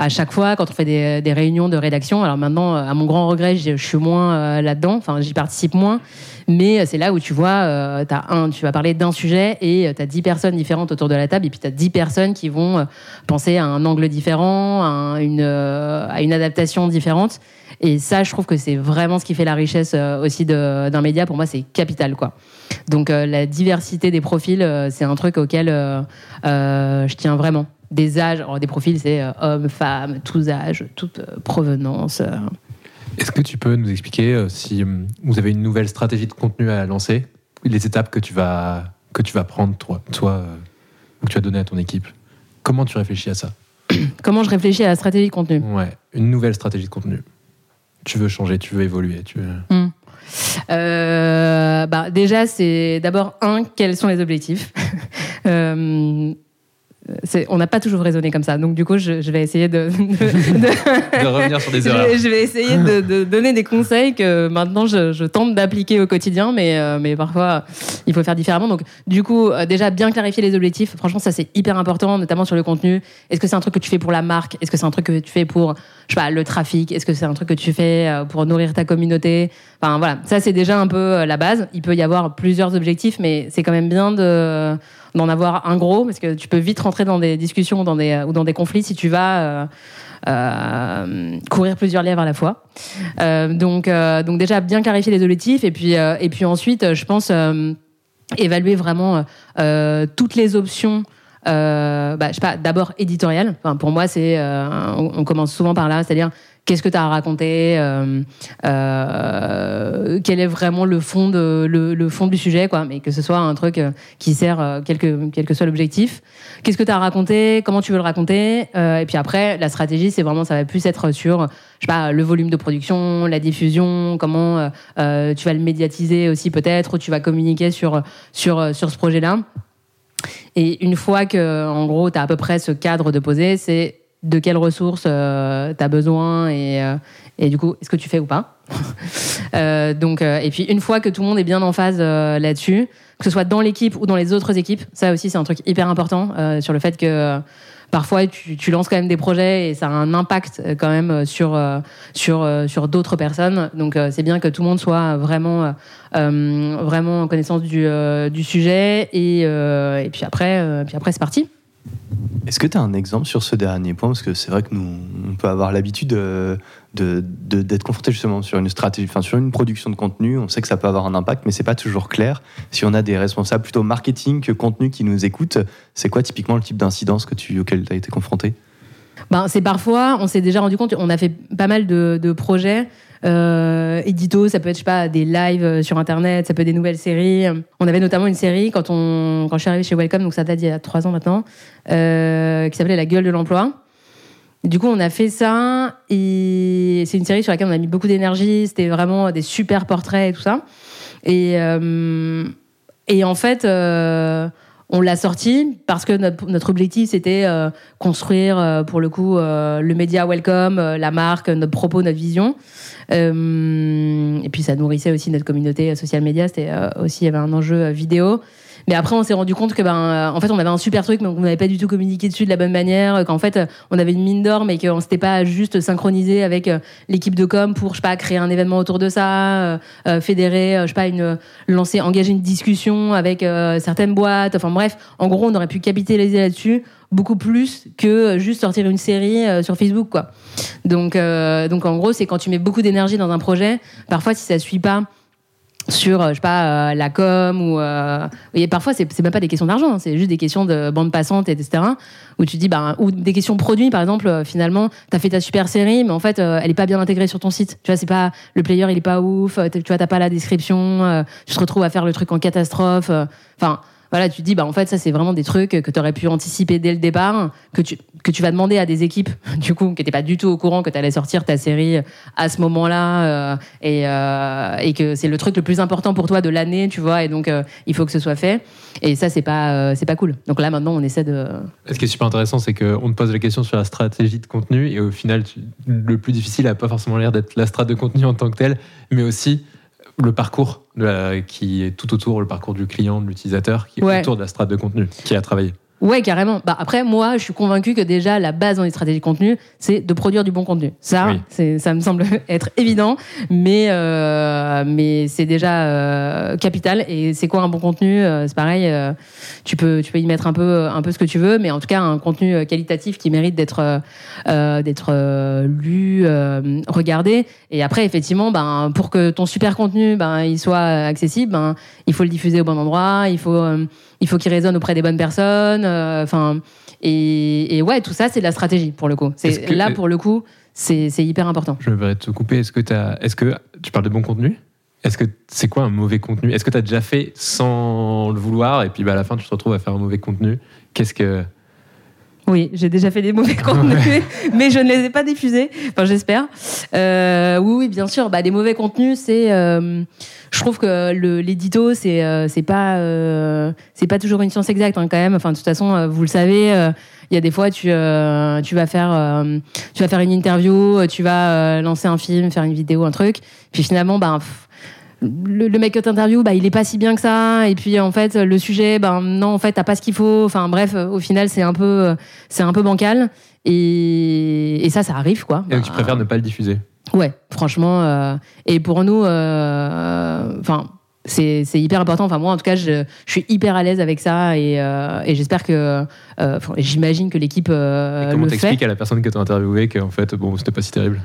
à chaque fois quand on fait des, réunions de rédaction. Alors maintenant, à mon grand regret, je suis moins euh, là-dedans, enfin j'y participe moins, mais c'est là où tu vois, euh, t'as un, tu vas parler d'un sujet et tu as 10 personnes différentes autour de la table, et puis tu as 10 personnes qui vont euh, penser à un angle différent, à, un- une, euh, adaptation différente. Et ça, je trouve que c'est vraiment ce qui fait la richesse euh, aussi d'un média. Pour moi, c'est capital, quoi. Donc euh, la diversité des profils, euh, c'est un truc auquel euh, euh, je tiens vraiment. Des âges, alors, des profils, c'est euh, hommes, femmes, tous âges, toute euh, provenance. euh. Est-ce que tu peux nous expliquer si vous avez une nouvelle stratégie de contenu à lancer, les étapes que tu vas, que tu vas prendre, toi, toi ou que tu vas donner à ton équipe? Comment tu réfléchis à ça? [coughs] Comment je réfléchis à la stratégie de contenu? Ouais, une nouvelle stratégie de contenu. Tu veux changer, tu veux évoluer, tu veux... Euh, bah, Déjà, c'est d'abord, un, quels sont les objectifs? [laughs] Euh, on n'a pas toujours raisonné comme ça, donc du coup, je, je vais essayer de, de- de- [laughs] De revenir sur des erreurs. je vais essayer de, donner des conseils que maintenant je, je tente d'appliquer au quotidien, mais, euh, mais parfois il faut faire différemment. Donc, du coup, euh, déjà bien clarifier les objectifs. Franchement, ça c'est hyper important, notamment sur le contenu. Est-ce que c'est un truc que tu fais pour la marque? Est-ce que c'est un truc que tu fais pour, je sais pas, le trafic? Est-ce que c'est un truc que tu fais euh, pour nourrir ta communauté? Enfin voilà, ça c'est déjà un peu la base. Il peut y avoir plusieurs objectifs, mais c'est quand même bien de d'en avoir un gros parce que tu peux vite rentrer dans des discussions dans des, ou dans des conflits si tu vas euh, euh, courir plusieurs lièvres à la fois. Euh, donc, donc déjà bien clarifier les objectifs et puis, et puis ensuite, je pense évaluer vraiment toutes les options. Euh, bah, je sais pas, d'abord éditorial. Enfin, pour moi, c'est euh, on, commence souvent par là, c'est-à-dire qu'est-ce que tu as à raconter, euh, euh, quel est vraiment le fond de le, le fond du sujet, quoi. Mais que ce soit un truc euh, qui sert euh, quel que quel que soit l'objectif. Qu'est-ce que tu as à raconter, comment tu veux le raconter, et puis après la stratégie, c'est vraiment ça va plus être sur je sais pas le volume de production, la diffusion, comment tu vas le médiatiser aussi peut-être, ou tu vas communiquer sur sur sur ce projet-là. Et une fois que, en gros, tu as à peu près ce cadre de poser, c'est de quelles ressources tu as besoin et, euh, et du coup, est-ce que tu fais ou pas [laughs] Euh, donc, euh, Et puis, une fois que tout le monde est bien en phase euh, là-dessus, que ce soit dans l'équipe ou dans les autres équipes, ça aussi, c'est un truc hyper important euh, sur le fait que euh, parfois, tu, lances quand même des projets et ça a un impact euh, quand même euh, sur, euh, sur, sur d'autres personnes. Donc, c'est bien que tout le monde soit vraiment, vraiment en connaissance du, du sujet. Et, puis après, puis après c'est parti. Est-ce que tu as un exemple sur ce dernier point? Parce que c'est vrai que nous, on peut avoir l'habitude de- d'être confronté justement sur une stratégie, enfin sur une production de contenu. On sait que ça peut avoir un impact, mais c'est pas toujours clair. Si on a des responsables plutôt marketing que contenu qui nous écoutent, c'est quoi typiquement le type d'incidence que tu, auquel tu as été confronté? Ben, c'est parfois, on s'est déjà rendu compte, on a fait pas mal de, projets. Euh, édito, ça peut être pas des lives euh, sur internet, ça peut être des nouvelles séries. On avait notamment une série quand on quand je suis arrivée chez Welcome, donc ça date d'il y a trois ans maintenant, euh, qui s'appelait La gueule de l'emploi. Du coup, on a fait ça et c'est une série sur laquelle on a mis beaucoup d'énergie. C'était vraiment des super portraits et tout ça. Et euh, en fait. euh, on l'a sorti parce que notre, objectif c'était euh, construire pour le coup le média welcome, la marque, notre propos, notre vision. Et puis ça nourrissait aussi notre communauté social media. C'était aussi il y avait un enjeu vidéo. Mais après, on s'est rendu compte que, ben, euh, en fait, on avait un super truc, mais on n'avait pas du tout communiqué dessus de la bonne manière. euh, Qu'en fait, euh, on avait une mine d'or, mais qu'on s'était pas juste synchronisé avec l'équipe de com pour, je sais pas, créer un événement autour de ça, fédérer, je sais pas, une lancer, engager une discussion avec certaines boîtes. Enfin bref, en gros, on aurait pu capitaliser là-dessus beaucoup plus que juste sortir une série sur Facebook, quoi. Donc, euh, donc en gros, c'est quand tu mets beaucoup d'énergie dans un projet, parfois si ça suit pas sur, euh, je sais pas, euh, la com ou euh, et parfois c'est c'est même pas des questions d'argent, hein, c'est juste des questions de bande passante, etc. Où tu dis, bah, ou des questions produits, par exemple, euh, finalement, t'as fait ta super série, mais en fait, euh, elle est pas bien intégrée sur ton site. Tu vois, c'est pas le player, il est pas ouf. euh, Tu vois, t'as pas la description. tu te retrouves à faire le truc en catastrophe. Enfin. Voilà, tu te dis, bah, en fait, ça, c'est vraiment des trucs que tu aurais pu anticiper dès le départ, que tu, que tu vas demander à des équipes, [laughs] du coup, qui n'étaient pas du tout au courant que tu allais sortir ta série à ce moment-là, euh, et, euh, et que c'est le truc le plus important pour toi de l'année, tu vois, et donc euh, il faut que ce soit fait. Et ça, c'est pas, c'est pas cool. Donc là, maintenant, on essaie de. Ce qui est super intéressant, c'est qu'on te pose la question sur la stratégie de contenu et au final, le plus difficile n'a pas forcément l'air d'être la strat de contenu en tant que telle, mais aussi le parcours de la- qui est tout autour, le parcours du client, de l'utilisateur, qui est Ouais. autour de la strat de contenu qui a travaillé. Ouais, carrément. Bah, après, moi, je suis convaincu que déjà, la base dans les stratégies de contenu, c'est de produire du bon contenu. Ça, Oui. c'est, ça me semble [laughs] être évident, mais, euh, mais c'est déjà euh, capital. Et c'est quoi un bon contenu Euh, C'est pareil, euh, tu, peux, tu peux y mettre un peu, un peu ce que tu veux, mais en tout cas, un contenu euh, qualitatif qui mérite d'être, euh, euh, d'être euh, lu, euh, regardé. Et après, effectivement, ben, pour que ton super contenu ben, il soit accessible, ben, il faut le diffuser au bon endroit, il faut, euh, il faut qu'il résonne auprès des bonnes personnes. euh, Enfin, et, et ouais, tout ça, c'est de la stratégie pour le coup. C'est là pour le coup, c'est hyper important. Je verrais te couper. Est-ce que, t'as- est-ce que tu parles de bon contenu? Est-ce que c'est quoi un mauvais contenu? Est-ce que tu as déjà fait sans le vouloir et puis bah, à la fin tu te retrouves à faire un mauvais contenu? Qu'est-ce que. Oui, j'ai déjà fait des mauvais contenus, mais je ne les ai pas diffusés. Enfin, j'espère. Euh, oui, oui, bien sûr. Bah, des mauvais contenus, c'est. euh, je trouve que l'édito, c'est euh, c'est pas euh, c'est pas toujours une science exacte hein, quand même. Enfin, de toute façon, euh, vous le savez. euh, il y a des fois, tu, euh, tu, vas faire, euh, tu vas faire une interview, tu vas euh, lancer un film, faire une vidéo, un truc. Puis finalement, ben, pff, le, le mec que t'interviews, bah, il est pas si bien que ça. Et puis en fait, le sujet, ben non, en fait, t'as pas ce qu'il faut. Enfin bref, au final, c'est un peu, euh, c'est un peu bancal. Et, et ça, ça arrive quoi. Et donc tu Bah, préfères ne pas le diffuser? Ouais, franchement. euh, et pour nous, euh, enfin. c'est c'est hyper important. Enfin, moi, en tout cas, je, je suis hyper à l'aise avec ça et, et j'espère que. J'imagine que l'équipe Comment t'expliques à la personne que tu as interviewée qu'en fait, bon, c'était pas si terrible?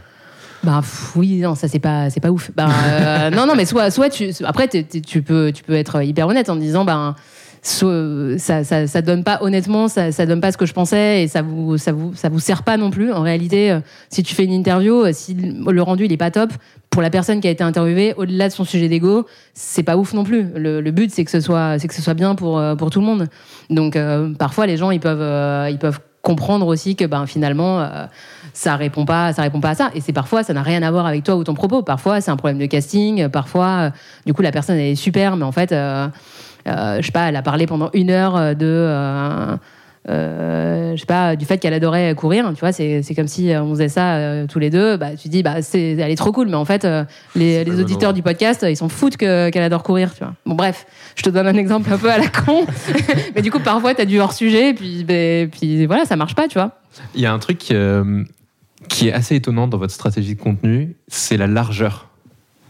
Bah oui, non, ça c'est pas c'est pas ouf. Bah, euh, non, non, mais soit soit tu après tu peux tu peux être hyper honnête en disant ben ça, ça ça donne pas honnêtement ça ça donne pas ce que je pensais et ça vous ça vous ça vous sert pas non plus. En réalité euh, si tu fais une interview euh, si le rendu il est pas top pour la personne qui a été interviewée au-delà de son sujet d'ego c'est pas ouf non plus. Le, but c'est que ce soit c'est que ce soit bien pour pour tout le monde. Donc parfois les gens ils peuvent ils peuvent comprendre aussi que ben finalement euh, ça répond pas ça répond pas à ça. Et c'est parfois ça n'a rien à voir avec toi ou ton propos. Parfois c'est un problème de casting. Parfois euh, du coup la personne elle est super mais en fait euh, je sais pas elle a parlé pendant une heure de euh, je sais pas du fait qu'elle adorait courir tu vois c'est c'est comme si on faisait ça euh, tous les deux bah tu dis bah c'est elle est trop cool mais en fait euh, les, les auditeurs du podcast ils s'en foutent que qu'elle adore courir tu vois. Bon bref je te donne un exemple un peu à la con. [laughs] Mais du coup parfois t'as du hors sujet et puis ben, puis voilà ça marche pas tu vois. Il y a un truc qui est assez étonnant dans votre stratégie de contenu, c'est la largeur,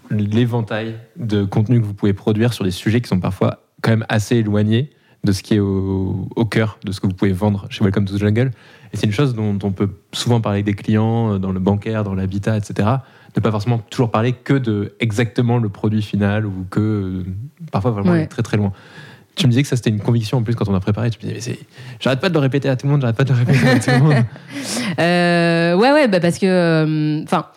l'éventail de contenu que vous pouvez produire sur des sujets qui sont parfois quand même assez éloignés de ce qui est au, au cœur de ce que vous pouvez vendre chez Welcome to the Jungle. Et c'est une chose dont on peut souvent parler avec des clients, euh, dans le bancaire, dans l'habitat, etc. Ne pas forcément toujours parler que de exactement le produit final ou que euh, parfois vraiment Ouais. aller très très loin. Tu me disais que ça c'était une conviction en plus quand on a préparé. Tu me disais, mais j'arrête pas de le répéter à tout le monde, j'arrête pas de le répéter à tout le monde. [laughs] Euh, ouais, ouais, bah parce que, euh, enfin,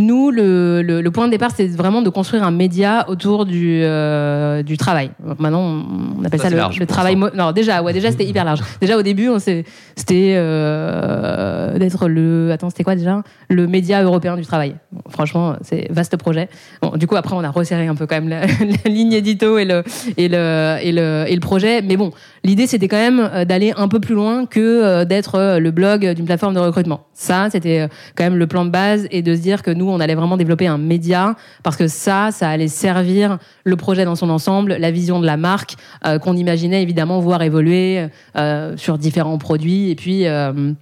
nous, le, le, le point de départ, c'est vraiment de construire un média autour du, euh, du travail. Maintenant, on on appelle Ça, le, large le pour travail. Non, déjà, ouais, déjà, c'était hyper large. Déjà, au début, c'était euh, d'être le. Attends, c'était quoi déjà? Le média européen du travail. Bon, franchement, c'est vaste projet. Bon, du coup, après, on a resserré un peu quand même la, [laughs] la ligne édito et le, et, le, et, le, et le projet. Mais bon, l'idée, c'était quand même euh, d'aller un peu plus loin que euh, d'être euh, le blog d'une plateforme de recrutement. Ça, c'était quand même le plan de base et de se dire que nous, on allait vraiment développer un média parce que ça, ça allait servir le projet dans son ensemble, la vision de la marque euh, qu'on imaginait évidemment voir évoluer euh, sur différents produits et puis. euh,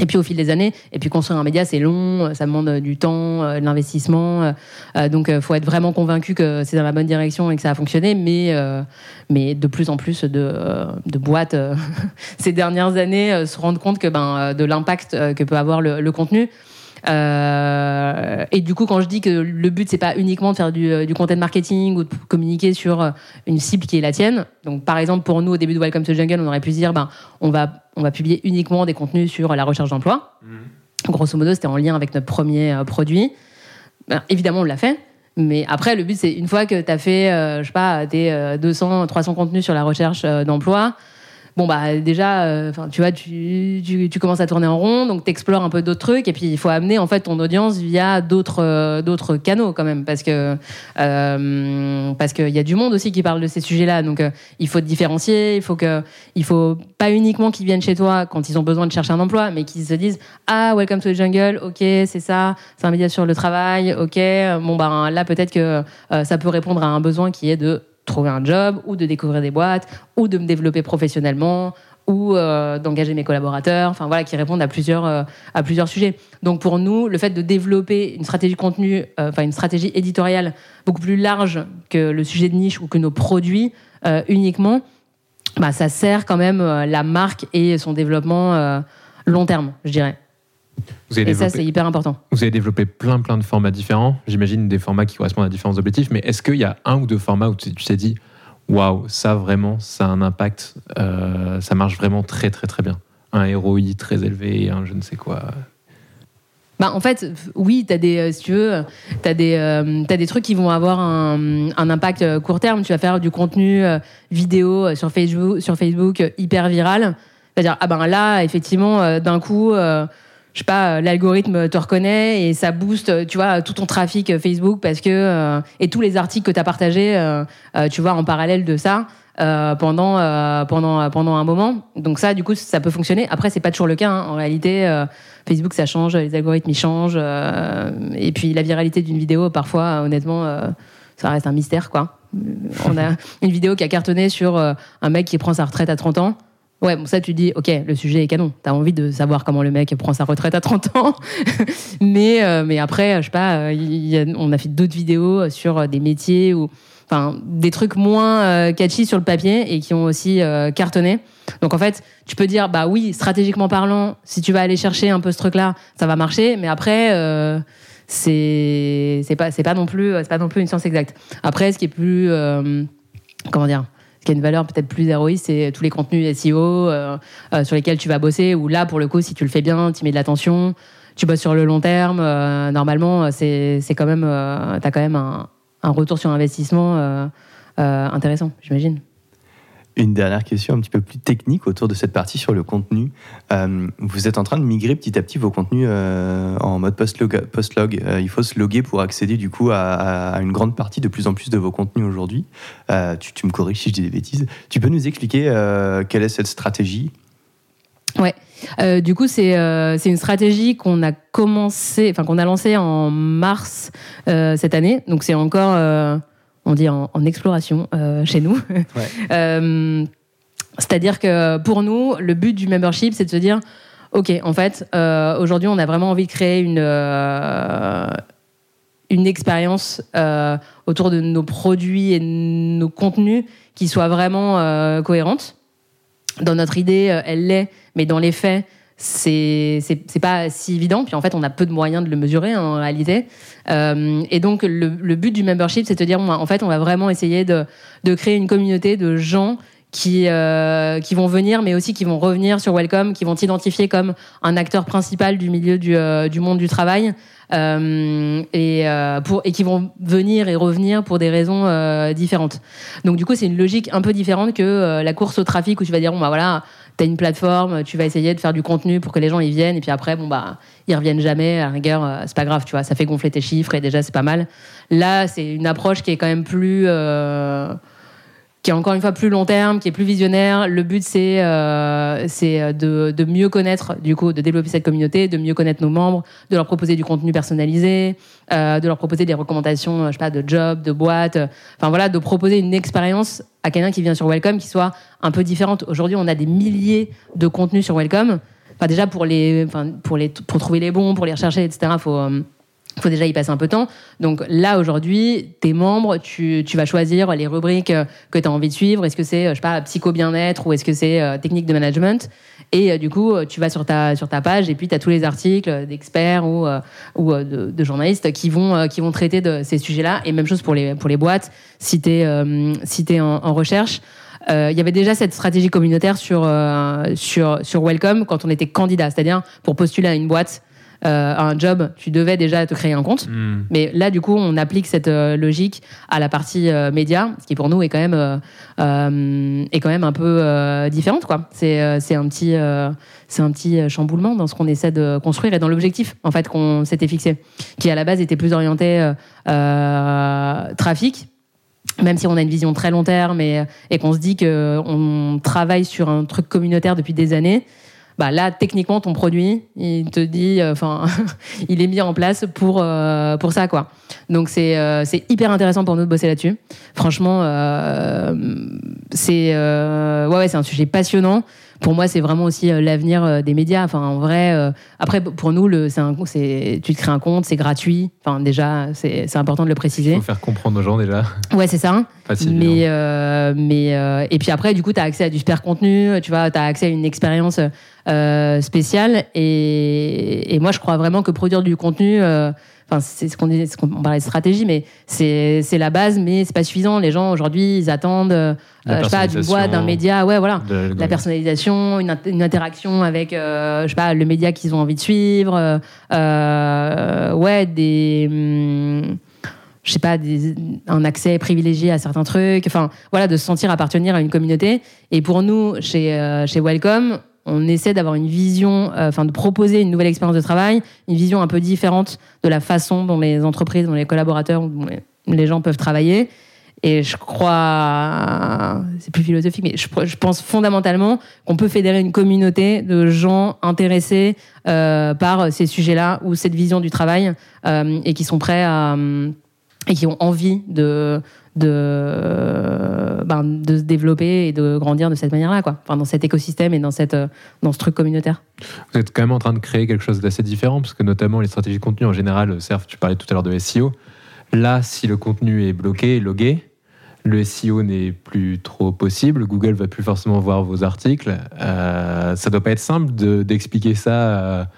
et puis au fil des années, et puis construire un média, c'est long, ça demande euh, du temps, euh, de l'investissement. euh, donc, il faut être vraiment convaincu que c'est dans la bonne direction et que ça a fonctionné. Mais, mais de plus en plus de, de boîtes [laughs] ces dernières années se rendent compte que ben, de l'impact que peut avoir le, le contenu. Euh, et du coup, quand je dis que le but c'est pas uniquement de faire du, euh, du content marketing ou de communiquer sur euh, une cible qui est la tienne. Donc, par exemple, pour nous au début de Welcome to the Jungle, on aurait pu dire, ben, on va on va publier uniquement des contenus sur la recherche d'emploi. Grosso modo, c'était en lien avec notre premier produit. Ben, évidemment, on l'a fait. Mais après, le but, c'est une fois que tu as fait, euh, je sais pas, tes euh, 200, 300 contenus sur la recherche d'emploi, bon, bah, déjà, euh, enfin, tu vois, tu, tu, commences à tourner en rond, donc tu explores un peu d'autres trucs, et puis il faut amener, en fait, ton audience via d'autres euh, d'autres canaux, quand même, parce que euh, qu'il y a du monde aussi qui parle de ces sujets-là, donc euh, il faut te différencier, il faut que, il faut pas uniquement qu'ils viennent chez toi quand ils ont besoin de chercher un emploi, mais qu'ils se disent, ah, welcome to the jungle, ok, c'est ça, c'est un média sur le travail, ok, bon, ben là, peut-être que ça peut répondre à un besoin qui est de trouver un job ou de découvrir des boîtes ou de me développer professionnellement ou euh, d'engager mes collaborateurs, enfin voilà, qui répondent à plusieurs, euh, à plusieurs sujets. Donc pour nous, le fait de développer une stratégie contenu, euh, enfin une stratégie éditoriale beaucoup plus large que le sujet de niche ou que nos produits uniquement, bah, ça sert quand même la marque et son développement long terme, je dirais. Vous avez, Et ça, c'est hyper important. vous avez développé plein plein de formats différents. J'imagine des formats qui correspondent à différents objectifs. Mais est-ce qu'il y a un ou deux formats où tu t'es dit, waouh, ça vraiment, ça a un impact, euh, ça marche vraiment très très très bien? Un ROI très élevé, un je ne sais quoi. Bah, en fait, oui, tu as des, euh, si tu veux, t'as des, euh, des trucs qui vont avoir un, un impact euh, court terme. Tu vas faire du contenu euh, vidéo sur Facebook, sur Facebook hyper viral. C'est-à-dire, ah ben là, effectivement, d'un coup, je sais pas, euh, l'algorithme te reconnaît et ça booste, euh, tu vois, tout ton trafic euh, Facebook parce que euh, et tous les articles que tu as partagés, euh, euh, tu vois, en parallèle de ça. euh, pendant euh, pendant pendant un moment donc ça du coup ça peut fonctionner après c'est pas toujours le cas hein. en réalité euh, Facebook ça change les algorithmes ils changent euh, et puis la viralité d'une vidéo parfois honnêtement euh, ça reste un mystère quoi on a [laughs] une vidéo qui a cartonné sur un mec qui prend sa retraite à 30 ans Ouais, bon, ça, tu dis, ok, le sujet est canon. T'as envie de savoir comment le mec prend sa retraite à 30 ans. [laughs] mais, euh, mais après, je sais pas, euh, on a fait d'autres vidéos sur euh, des métiers ou, enfin, des trucs moins catchy sur le papier et qui ont aussi cartonné. Donc, en fait, tu peux dire, bah oui, stratégiquement parlant, si tu vas aller chercher un peu ce truc-là, ça va marcher. Mais après, c'est, pas, pas non plus, c'est pas non plus une science exacte. Après, ce qui est plus, comment dire, ce qui a une valeur peut-être plus héroïste, c'est tous les contenus SEO euh, euh, sur lesquels tu vas bosser, où là, pour le coup, si tu le fais bien, tu mets de l'attention, tu bosses sur le long terme, euh, normalement, c'est quand même, euh, t'as quand même un, un retour sur investissement intéressant, j'imagine. Une dernière question un petit peu plus technique autour de cette partie sur le contenu. Euh, vous êtes en train de migrer petit à petit vos contenus euh, en mode post-log. Euh, il faut se loguer pour accéder du coup à, une grande partie de plus en plus de vos contenus aujourd'hui. Tu, me corriges si je dis des bêtises. Tu peux nous expliquer quelle est cette stratégie? Euh, du coup, c'est euh, une stratégie qu'on a commencé, enfin qu'on a lancée en mars cette année. Donc c'est encore, on dit en, en exploration euh, chez nous. [laughs] Euh, C'est-à-dire que pour nous, le but du membership, c'est de se dire, ok, en fait, euh, aujourd'hui, on a vraiment envie de créer une une expérience euh, autour de nos produits et nos contenus qui soit vraiment euh, cohérente. Dans notre idée, euh, elle l'est, mais dans les faits, c'est pas si évident. Puis en fait, on a peu de moyens de le mesurer hein, en réalité. Euh, et donc, le, le but du membership, c'est de dire, en fait, on va vraiment essayer de, de créer une communauté de gens qui, euh, qui vont venir, mais aussi qui vont revenir sur Welcome, qui vont t'identifier comme un acteur principal du milieu du, euh, du monde du travail, euh, et, euh, pour, et qui vont venir et revenir pour des raisons euh, différentes. Donc du coup, c'est une logique un peu différente que euh, la course au trafic où tu vas dire, bon bah voilà, t'as une plateforme, tu vas essayer de faire du contenu pour que les gens y viennent, et puis après, bon bah ils reviennent jamais, à rigueur, euh, c'est pas grave, tu vois, ça fait gonfler tes chiffres et déjà c'est pas mal. Là, c'est une approche qui est quand même plus euh, qui est encore une fois plus long terme, qui est plus visionnaire. Le but, c'est euh, c'est de, de mieux connaître, du coup, de développer cette communauté, de mieux connaître nos membres, de leur proposer du contenu personnalisé, euh, de leur proposer des recommandations, je sais pas, de jobs, de boîtes. Enfin voilà, de proposer une expérience à quelqu'un qui vient sur Welcome qui soit un peu différente. Aujourd'hui, on a des milliers de contenus sur Welcome. Enfin déjà pour les, enfin pour les, pour trouver les bons, pour les rechercher, etc. Faut euh, faut déjà y passer un peu de temps. Donc là, aujourd'hui, tes membres, tu, tu vas choisir les rubriques euh, que tu as envie de suivre. Est-ce que c'est, euh, je sais pas, psycho-bien-être ou est-ce que c'est euh, technique de management? Et du coup, tu vas sur ta, sur ta page et puis tu as tous les articles d'experts ou, ou de, journalistes qui vont, qui vont traiter de ces sujets-là. Et même chose pour les, pour les boîtes, si tu es, si t'es en, recherche. Il y avait déjà cette stratégie communautaire sur, sur, sur Welcome quand on était candidat. C'est-à-dire, pour postuler à une boîte, à un job, tu devais déjà te créer un compte. Hmm. Mais là, du coup, on applique cette euh, logique à la partie euh, média, ce qui pour nous est quand même, euh, euh, est quand même un peu euh, différente. quoi. C'est euh, c'est un petit, euh, c'est un petit euh, chamboulement dans ce qu'on essaie de construire et dans l'objectif en fait qu'on s'était fixé, qui à la base était plus orienté euh, euh, trafic. Même si on a une vision très long terme et, et qu'on se dit qu'on travaille sur un truc communautaire depuis des années, bah là, techniquement, ton produit, il te dit, euh, enfin, [laughs] il est mis en place pour, euh, pour ça, quoi. Donc, c'est euh, c'est hyper intéressant pour nous de bosser là-dessus. Franchement, c'est ouais, c'est un sujet passionnant. Pour moi, c'est vraiment aussi euh, l'avenir euh, des médias. Enfin, en vrai, euh, après, pour nous, le, c'est un, c'est, tu te crées un compte, c'est gratuit. Enfin, déjà, c'est, c'est important de le Il préciser. faut faire comprendre aux gens déjà. Ouais, c'est ça. Facile. Mais, euh, mais euh, et puis après, du coup, tu as accès à du super contenu, tu vois, tu as accès à une expérience euh, spéciale. Et, et moi, je crois vraiment que produire du contenu, euh, enfin, c'est ce qu'on dit, ce qu'on parlait de stratégie, mais c'est la base, mais c'est pas suffisant. Les gens aujourd'hui, ils attendent, euh, je sais pas, d'une boîte, d'un média, ouais, voilà. De- La personnalisation, une, int- une interaction avec, euh, je sais pas, le média qu'ils ont envie de suivre, euh, euh, ouais, des, hum, je sais pas, des- un accès privilégié à certains trucs, enfin, voilà, de se sentir appartenir à une communauté. Et pour nous, chez, chez Welcome, on essaie d'avoir une vision, euh, enfin, de proposer une nouvelle expérience de travail, une vision un peu différente de la façon dont les entreprises, dont les collaborateurs, dont les, gens peuvent travailler. Et je crois, c'est plus philosophique, mais je, pense fondamentalement qu'on peut fédérer une communauté de gens intéressés euh, par ces sujets-là ou cette vision du travail euh, et qui sont prêts à euh, et qui ont envie de de ben, de se développer et de grandir de cette manière-là, quoi. Dans cet écosystème et dans cette euh, dans ce truc communautaire. Vous êtes quand même en train de créer quelque chose d'assez différent, parce que notamment les stratégies de contenu en général servent, tu parlais tout à l'heure de SEO. Là, si le contenu est bloqué, logué, le SEO n'est plus trop possible, Google va plus forcément voir vos articles. Euh, ça doit pas être simple de- d'expliquer ça à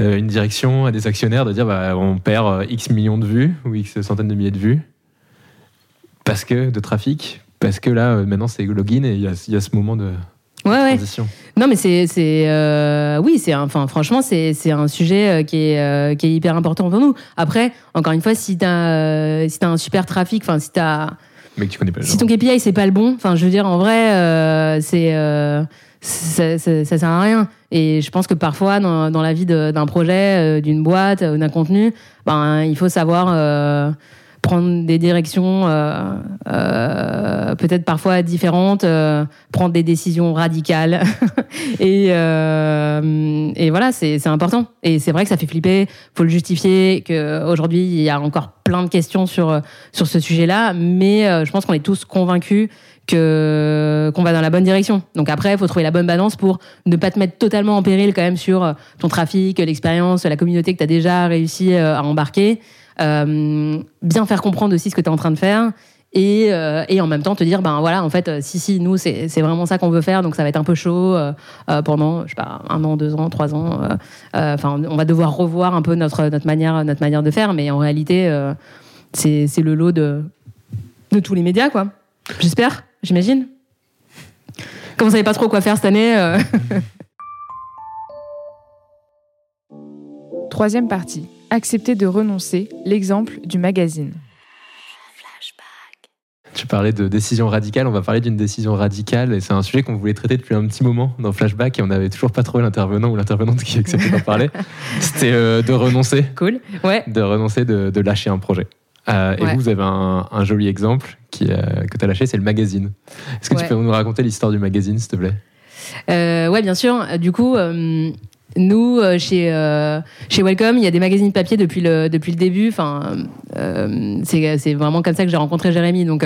euh, une direction, à des actionnaires, de dire bah, on perd euh, X millions de vues ou X centaines de milliers de vues parce que de trafic, parce que là euh, maintenant c'est login et il y, a- il y a ce moment de Ouais, ouais. transition. Non, mais c'est, c'est, euh, oui, c'est, enfin, franchement, c'est, c'est un sujet euh, qui est, euh, qui est hyper important pour nous. Après, encore une fois, si t'as, si t'as un super trafic, enfin, si t'as, Mais que tu connais pas les si ton KPI c'est pas le bon, enfin, je veux dire, en vrai, euh, c'est, euh, ça, ça, ça sert à rien. Et je pense que parfois, dans, dans la vie d'un projet, d'une boîte, d'un contenu, ben, il faut savoir prendre des directions euh, euh, peut-être parfois différentes, euh, prendre des décisions radicales. [laughs] et, euh, et voilà, c'est important. Et c'est vrai que ça fait flipper, faut le justifier, qu'aujourd'hui, il y a encore plein de questions sur, sur ce sujet-là, mais euh, je pense qu'on est tous convaincus que qu'on va dans la bonne direction. Donc après, il faut trouver la bonne balance pour ne pas te mettre totalement en péril quand même sur euh, ton trafic, l'expérience, la communauté que tu as déjà réussi euh, à embarquer. Euh, bien faire comprendre aussi ce que tu es en train de faire. Et, euh, et en même temps te dire ben voilà en fait euh, si si nous c'est vraiment ça qu'on veut faire donc ça va être un peu chaud pendant je sais pas un an deux ans trois ans enfin on va devoir revoir un peu notre notre manière notre manière de faire mais en réalité c'est le lot de de tous les médias quoi j'espère j'imagine comme vous savez pas trop quoi faire cette année [laughs] Troisième partie. Accepter de renoncer, l'exemple du magazine. Tu parlais de décision radicale, on va parler d'une décision radicale et c'est un sujet qu'on voulait traiter depuis un petit moment dans Flashback et on n'avait toujours pas trouvé l'intervenant ou l'intervenante qui acceptait d'en parler. [laughs] C'était euh, de renoncer, cool ouais de renoncer, de, de lâcher un projet. Euh, Et Ouais. vous, vous avez un, un joli exemple qui, euh, que tu as lâché, c'est le magazine. Est-ce que Ouais. tu peux nous raconter l'histoire du magazine, s'il te plaît? Euh, ouais, bien sûr. Du coup, euh, nous, euh, chez, euh, chez Welcome, il y a des magazines papier depuis le, depuis le début. Enfin, euh, c'est vraiment comme ça que j'ai rencontré Jérémy. Donc,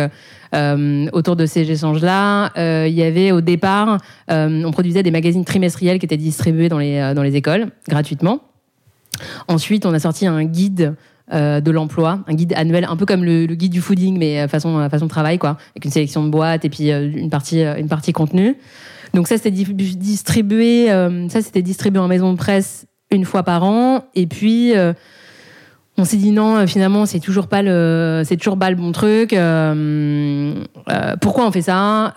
autour de ces échanges-là, il y avait au départ, on produisait des magazines trimestriels qui étaient distribués dans les, dans les écoles gratuitement. Ensuite, on a sorti un guide de l'emploi, un guide annuel, un peu comme le, guide du fooding, mais façon, façon travail, quoi, avec une sélection de boîtes et puis une partie, une partie contenu. Donc ça, c'était di- distribué, euh, ça c'était distribué en maison de presse une fois par an. Et puis euh, on s'est dit non, euh, finalement c'est toujours pas le, c'est toujours pas le bon truc. Pourquoi on fait ça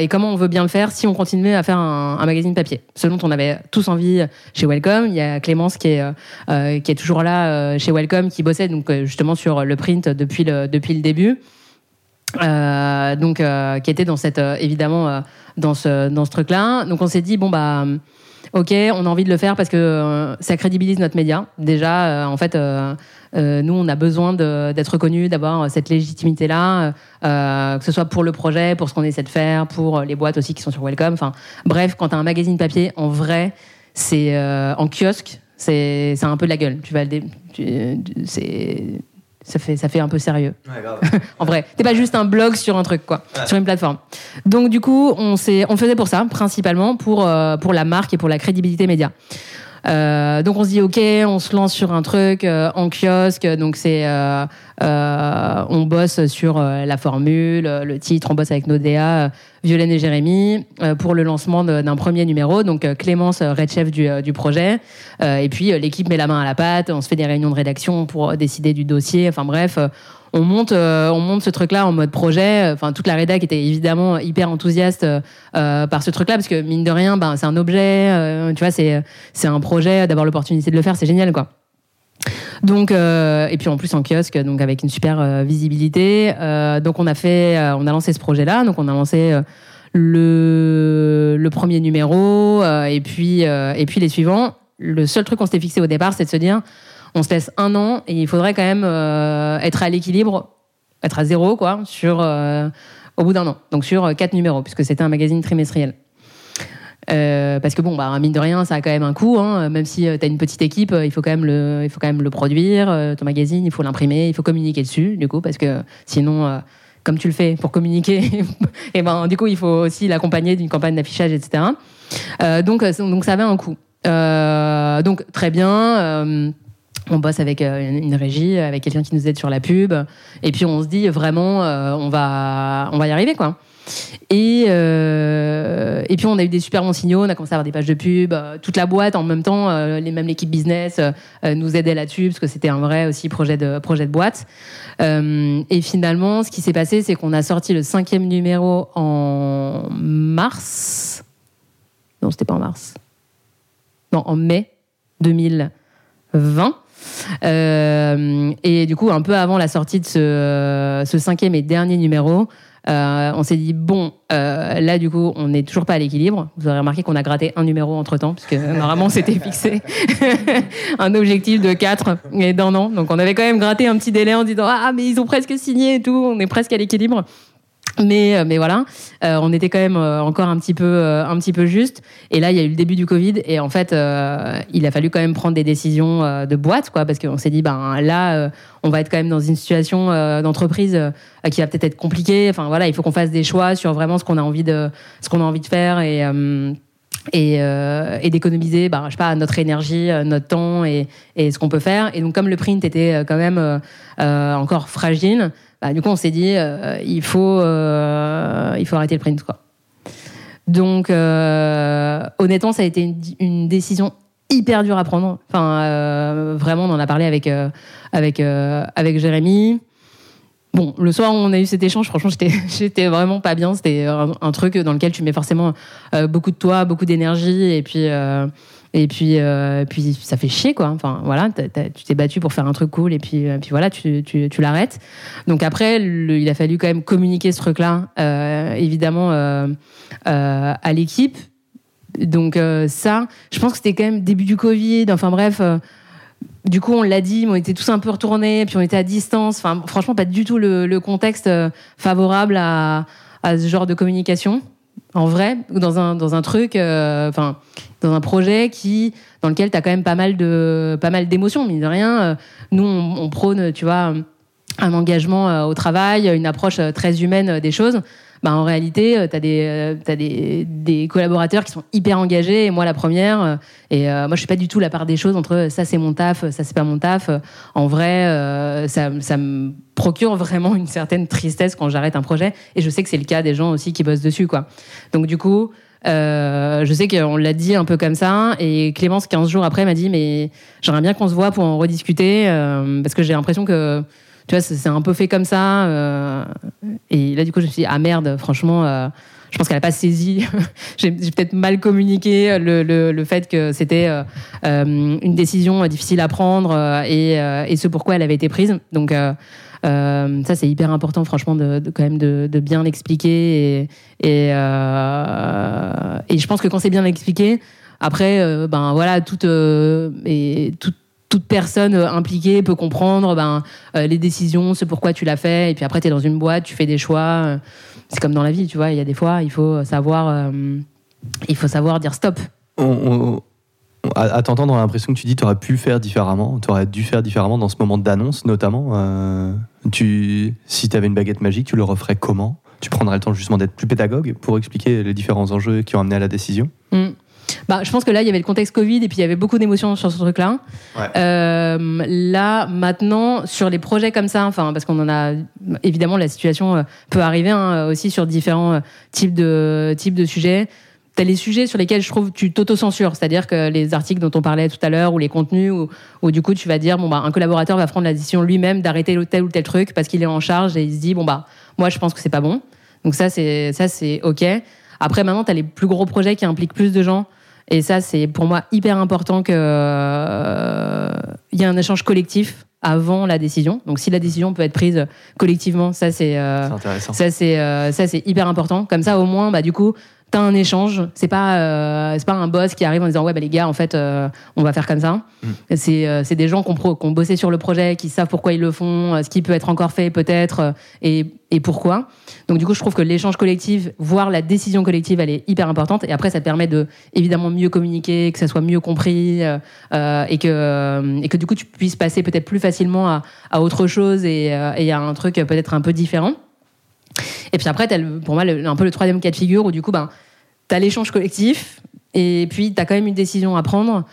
et comment on veut bien le faire si on continuait à faire un, un magazine papier Ce dont on avait tous envie chez Welcome. Il y a Clémence qui est qui est toujours là chez Welcome, qui bossait donc justement sur le print depuis le depuis le début. Donc qui était dans cette évidemment dans ce dans ce truc là donc on s'est dit bon bah ok on a envie de le faire parce que euh, ça crédibilise notre média. Déjà euh, en fait euh, nous on a besoin d'être reconnus d'avoir cette légitimité là que ce soit pour le projet pour ce qu'on essaie de faire pour les boîtes aussi qui sont sur Welcome. Enfin bref quand tu as un magazine papier en vrai c'est en kiosque c'est un peu de la gueule. Tu vas le c'est ça fait, ça fait un peu sérieux. [laughs] en vrai, t'es pas juste un blog sur un truc, quoi, sur une plateforme. Donc du coup, on, s'est- on faisait pour ça, principalement pour, euh, pour la marque et pour la crédibilité média. Euh, donc on se dit ok, on se lance sur un truc euh, en kiosque. Donc c'est euh, euh, on bosse sur euh, la formule, euh, le titre, on bosse avec nos DA, Violaine et Jérémy pour le lancement d'un premier numéro. Donc Clémence, red chef du, du projet, et puis l'équipe met la main à la pâte. On se fait des réunions de rédaction pour décider du dossier. Enfin bref. On monte, euh, on monte ce truc-là en mode projet. Enfin, toute la rédac était évidemment hyper enthousiaste euh, euh, par ce truc-là parce que mine de rien, ben c'est un objet. euh, tu vois, c'est c'est un projet. D'avoir l'opportunité de le faire, c'est génial, quoi. Donc, euh, et puis en plus en kiosque, donc avec une super euh, visibilité. Donc on a fait, on a lancé ce projet-là. Donc on a lancé le, le premier numéro et puis et puis les suivants. Le seul truc qu'on s'était fixé au départ, c'est de se dire, on se laisse un an et il faudrait quand même euh, être à l'équilibre, être à zéro quoi, sur euh, au bout d'un an. Donc sur euh, quatre numéros, puisque c'était un magazine trimestriel. Euh, parce que bon, bah, mine de rien, ça a quand même un coût. Hein. Même si tu as une petite équipe, euh, il faut quand même le, il faut quand même le produire. euh, ton magazine, il faut l'imprimer, il faut communiquer dessus, du coup, parce que sinon, euh, comme tu le fais pour communiquer, [laughs] et ben, du coup, il faut aussi l'accompagner d'une campagne d'affichage, etc. Euh, donc, euh, donc, ça avait un coût. Euh, donc, très bien. euh, on bosse avec euh, une, régie, avec quelqu'un qui nous aide sur la pub, et puis on se dit vraiment, euh, on va, on va y arriver, quoi. Et, euh, et puis on a eu des super bons signaux, on a commencé à avoir des pages de pub, toute la boîte en même temps, les, même l'équipe business nous aidait là-dessus parce que c'était un vrai aussi projet de, projet de boîte. Et finalement, ce qui s'est passé, c'est qu'on a sorti le cinquième numéro en mars. Non, c'était pas en mars. Non, en mai 2020. Euh, et du coup, un peu avant la sortie de ce, cinquième et dernier numéro, euh, on s'est dit bon, euh, là du coup, on n'est toujours pas à l'équilibre. Vous aurez remarqué qu'on a gratté un numéro entre temps, puisque normalement c'était fixé [laughs] un objectif de 4 et d'un an. Donc on avait quand même gratté un petit délai en disant ah mais ils ont presque signé et tout, on est presque à l'équilibre. Mais, euh, mais voilà, euh, on était quand même euh, encore un petit peu, euh, un petit peu juste. Et là, il y a eu le début du Covid, et en fait, euh, il a fallu quand même prendre des décisions de boîte, quoi, parce qu'on s'est dit, ben là, on va être quand même dans une situation d'entreprise qui va peut-être être compliquée. Enfin voilà, il faut qu'on fasse des choix sur vraiment ce qu'on a envie de, ce qu'on a envie de faire et et, euh, et d'économiser, bah, je sais pas, notre énergie, notre temps et, et ce qu'on peut faire. Et donc, comme le print était quand même euh, encore fragile, bah, du coup, on s'est dit, euh, il faut, euh, il faut arrêter le print, quoi. Donc, euh, honnêtement, ça a été une, décision hyper dure à prendre. Enfin, vraiment, on en a parlé avec avec avec Jérémy. Bon, le soir où on a eu cet échange, franchement, j'étais, [laughs] vraiment pas bien. C'était un, un truc dans lequel tu mets forcément beaucoup de toi, beaucoup d'énergie, et puis, et puis, euh, puis ça fait chier, quoi. Enfin, voilà, tu t'es battu pour faire un truc cool, et puis, euh, puis voilà, tu, tu, tu l'arrêtes. Donc après, le- il a fallu quand même communiquer ce truc-là, euh, évidemment, euh, euh, à l'équipe. Donc euh, ça, je pense que c'était quand même début du Covid. Enfin bref. du coup, on l'a dit, mais on était tous un peu retournés, puis on était à distance. Enfin, franchement, pas du tout le, le contexte favorable à, à ce genre de communication. En vrai, dans un, dans un truc, euh, enfin, dans un projet qui, dans lequel tu as quand même pas mal de, pas mal d'émotions, mine de rien. Euh, Nous, on, on prône, tu vois, un engagement euh, au travail, une approche très humaine des choses. Bah, en réalité, tu as, des, euh, t'as des, des collaborateurs qui sont hyper engagés, et moi la première. euh, Et euh, moi, je suis pas du tout la part des choses entre euh, ça c'est mon taf, ça c'est pas mon taf. Euh, En vrai, euh, ça, ça me procure vraiment une certaine tristesse quand j'arrête un projet. Et je sais que c'est le cas des gens aussi qui bossent dessus, quoi. Donc du coup, euh, je sais qu'on l'a dit un peu comme ça. Et Clémence, 15 jours après, m'a dit mais j'aimerais bien qu'on se voit pour en rediscuter euh, parce que j'ai l'impression que tu vois, c'est un peu fait comme ça. euh, et là, du coup, je me suis dit, ah merde, franchement, euh, je pense qu'elle n'a pas saisi. [laughs] J'ai peut-être mal communiqué le, le, le fait que c'était euh, euh, une décision difficile à prendre euh, et, euh, et ce pourquoi elle avait été prise. Donc, euh, ça, c'est hyper important, franchement, de, de- quand même de, de bien l'expliquer. Et, et, euh, et je pense que quand c'est bien expliqué, après, ben voilà, toute, et toute, toute personne euh, impliquée peut comprendre ben, euh, les décisions, ce pourquoi tu l'as fait. Et puis après, tu es dans une boîte, tu fais des choix. euh, C'est comme dans la vie, tu vois. Il y a des fois, il faut savoir, euh, il faut savoir dire stop. on, on- à, à t'entendre, on a l'impression que tu dis tu aurais pu faire différemment, tu aurais dû faire différemment dans ce moment d'annonce notamment. Euh, tu, si tu avais une baguette magique, tu le referais comment? Tu prendrais le temps justement d'être plus pédagogue pour expliquer les différents enjeux qui ont amené à la décision? Mm. Bah, je pense que là, il y avait le contexte Covid et puis il y avait beaucoup d'émotions sur ce truc-là. Ouais. Euh, là, maintenant, sur les projets comme ça, enfin, parce qu'on en a évidemment la situation euh, peut arriver hein, aussi sur différents euh, types de types de sujets. T'as les sujets sur lesquels je trouve tu t'auto-censures, c'est-à-dire que les articles dont on parlait tout à l'heure ou les contenus où, où du coup tu vas dire bon bah un collaborateur va prendre la décision lui-même d'arrêter tel ou tel truc parce qu'il est en charge et il se dit bon bah moi je pense que c'est pas bon. Donc ça c'est ça c'est ok. Après maintenant t'as les plus gros projets qui impliquent plus de gens et ça c'est pour moi hyper important que euh, y ait un échange collectif avant la décision. Donc si la décision peut être prise collectivement, ça c'est euh, ça c'est euh, ça c'est hyper important. Comme ça au moins bah du coup t'as un échange. C'est pas euh, c'est pas un boss qui arrive en disant ouais bah les gars en fait euh, on va faire comme ça. C'est euh, c'est des gens qui ont, pro- qui ont bossé sur le projet, qui savent pourquoi ils le font, euh, ce qui peut être encore fait peut-être euh, et et pourquoi. Donc du coup je trouve que l'échange collectif, voire la décision collective, elle est hyper importante. Et après ça te permet de évidemment mieux communiquer, que ça soit mieux compris euh, et que et que du coup tu puisses passer peut-être plus facilement à, à autre chose et et à un truc peut-être un peu différent. Et puis après, pour moi, le- un peu le troisième cas de figure où du coup, ben, tu as l'échange collectif et puis tu as quand même une décision à prendre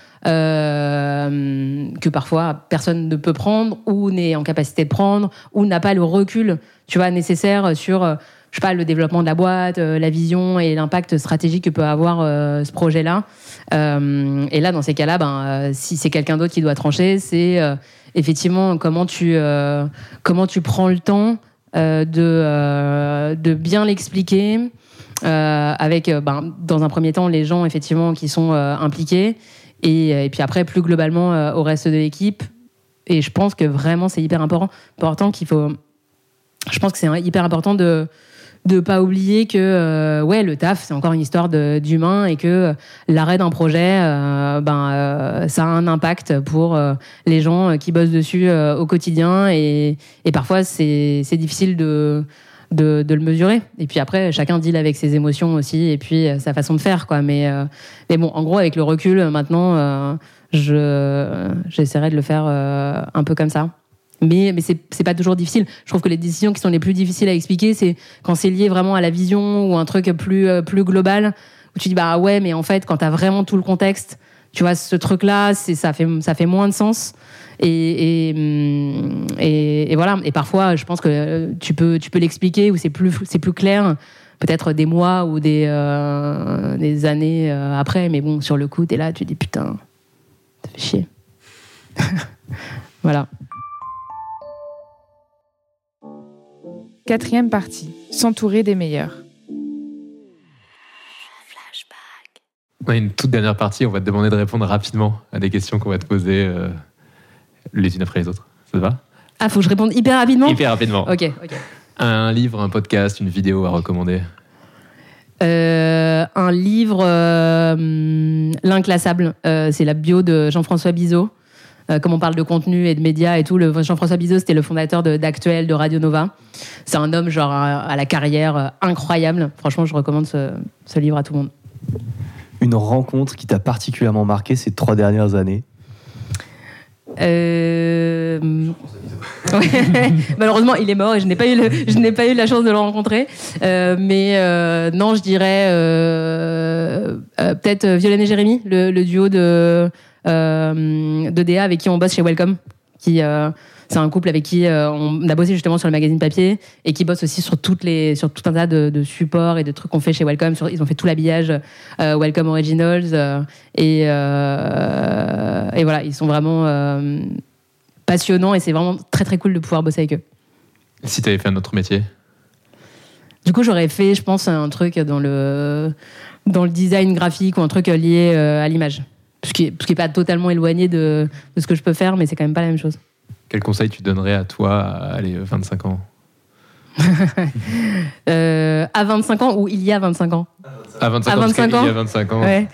euh, que parfois personne ne peut prendre ou n'est en capacité de prendre ou n'a pas le recul tu vois, nécessaire sur euh, je sais pas, le développement de la boîte, euh, la vision et l'impact stratégique que peut avoir ce projet-là. Et là, dans ces cas-là, ben, si c'est quelqu'un d'autre qui doit trancher, c'est effectivement comment tu, comment tu prends le temps de, euh, de bien l'expliquer euh, avec, euh, ben, dans un premier temps, les gens effectivement qui sont euh, impliqués et, et puis après, plus globalement, euh, au reste de l'équipe. Et je pense que vraiment, c'est hyper important, important qu'il faut. Je pense que c'est hyper important de de pas oublier que euh, ouais le taf c'est encore une histoire d'humain et que euh, l'arrêt d'un projet euh, ben ça a un impact pour les gens qui bossent dessus au quotidien et, et parfois c'est difficile de, de le mesurer. Et puis après chacun deal avec ses émotions aussi et puis sa façon de faire quoi. Mais mais bon en gros avec le recul maintenant je j'essaierai de le faire un peu comme ça mais, mais c'est c'est pas toujours difficile. Je trouve que les décisions qui sont les plus difficiles à expliquer, c'est quand c'est lié vraiment à la vision ou un truc plus, euh, plus global, où tu dis, bah ouais, mais en fait, quand t'as vraiment tout le contexte, tu vois, ce truc-là, c'est- ça fait, ça fait moins de sens. Et, et, hum, et, et voilà. Et parfois, je pense que euh, tu peux, tu peux l'expliquer ou c'est plus, c'est plus clair, peut-être des mois ou des, euh, des années euh, après. Mais bon, sur le coup, t'es là, tu dis, putain, ça fait chier. [laughs] voilà. Quatrième partie, s'entourer des meilleurs. On a une toute dernière partie, on va te demander de répondre rapidement à des questions qu'on va te poser euh, les unes après les autres. Ça te va? Ah, faut que je réponde hyper rapidement? Hyper rapidement. Ok, ok. Un livre, un podcast, une vidéo à recommander? Euh, un livre, euh, hum, L'inclassable, euh, c'est la bio de Jean-François Bizot. Euh, comme on parle de contenu et de médias et tout, Jean-François Bizot, c'était le fondateur d'Actuel, de Radio Nova. C'est un homme genre à, à la carrière euh, incroyable. Franchement, je recommande ce, ce livre à tout le monde. Une rencontre qui t'a particulièrement marqué ces trois dernières années? Euh, ouais. [laughs] Malheureusement, il est mort et je n'ai pas eu, le- je n'ai pas eu la chance de le rencontrer. Euh, mais euh, non, je dirais euh, euh, peut-être Violaine et Jérémy, le, le duo de, euh, de DA avec qui on bosse chez Welcome. Qui, euh, c'est un couple avec qui euh, on a bossé justement sur le magazine papier et qui bosse aussi sur, toutes les, sur tout un tas de, de supports et de trucs qu'on fait chez Welcome. Sur, ils ont fait tout l'habillage euh, Welcome Originals. euh, et, euh, et voilà, ils sont vraiment euh, passionnants et c'est vraiment très très cool de pouvoir bosser avec eux. Si tu avais fait un autre métier? Du coup, j'aurais fait, je pense, un truc dans le, dans le design graphique ou un truc lié euh, à l'image. Ce qui n'est pas totalement éloigné de, de ce que je peux faire, mais c'est quand même pas la même chose. Quel conseil tu donnerais à toi, à allez, 25 ans [laughs] Euh, à 25 ans ou il y a 25 ans À 25 À ans, parce 25 qu'il y a ans 25 ans. Ouais.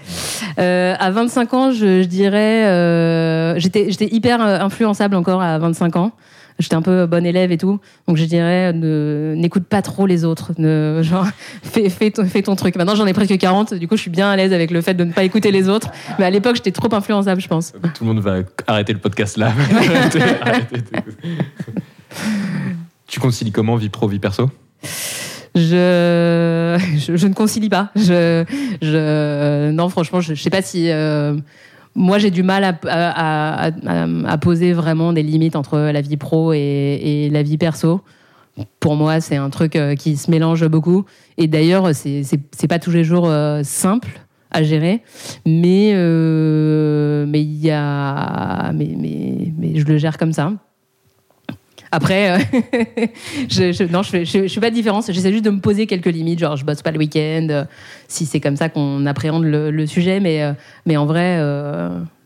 Euh, à 25 ans, je, je dirais, euh, j'étais, j'étais hyper euh, influençable encore à 25 ans. J'étais un peu bonne élève et tout. Donc je dirais, ne- n'écoute pas trop les autres. Ne, genre, [laughs] fais, fais, ton, fais ton truc. Maintenant, j'en ai presque 40. Du coup, je suis bien à l'aise avec le fait de ne pas écouter les autres. Mais à l'époque, j'étais trop influençable, je pense. Tout le monde va arrêter le podcast là. [laughs] Tout. tu concilies comment vie pro, vie perso? Je, je, je ne concilie pas. Je, je, non, franchement, je, je sais pas si. euh, moi, j'ai du mal à, poser vraiment des limites entre la vie pro et, la vie perso. Pour moi, c'est un truc euh, qui se mélange beaucoup. Et d'ailleurs, c'est pas tous les jours euh, simple à gérer, mais euh, mais y a mais, mais mais je le gère comme ça. Après, euh, [laughs] je, je- non, je, fais- je, je fais pas de différence. J'essaie juste de me poser quelques limites, genre je bosse pas le week-end, euh, si c'est comme ça qu'on appréhende le, le sujet, mais, euh, mais en vrai,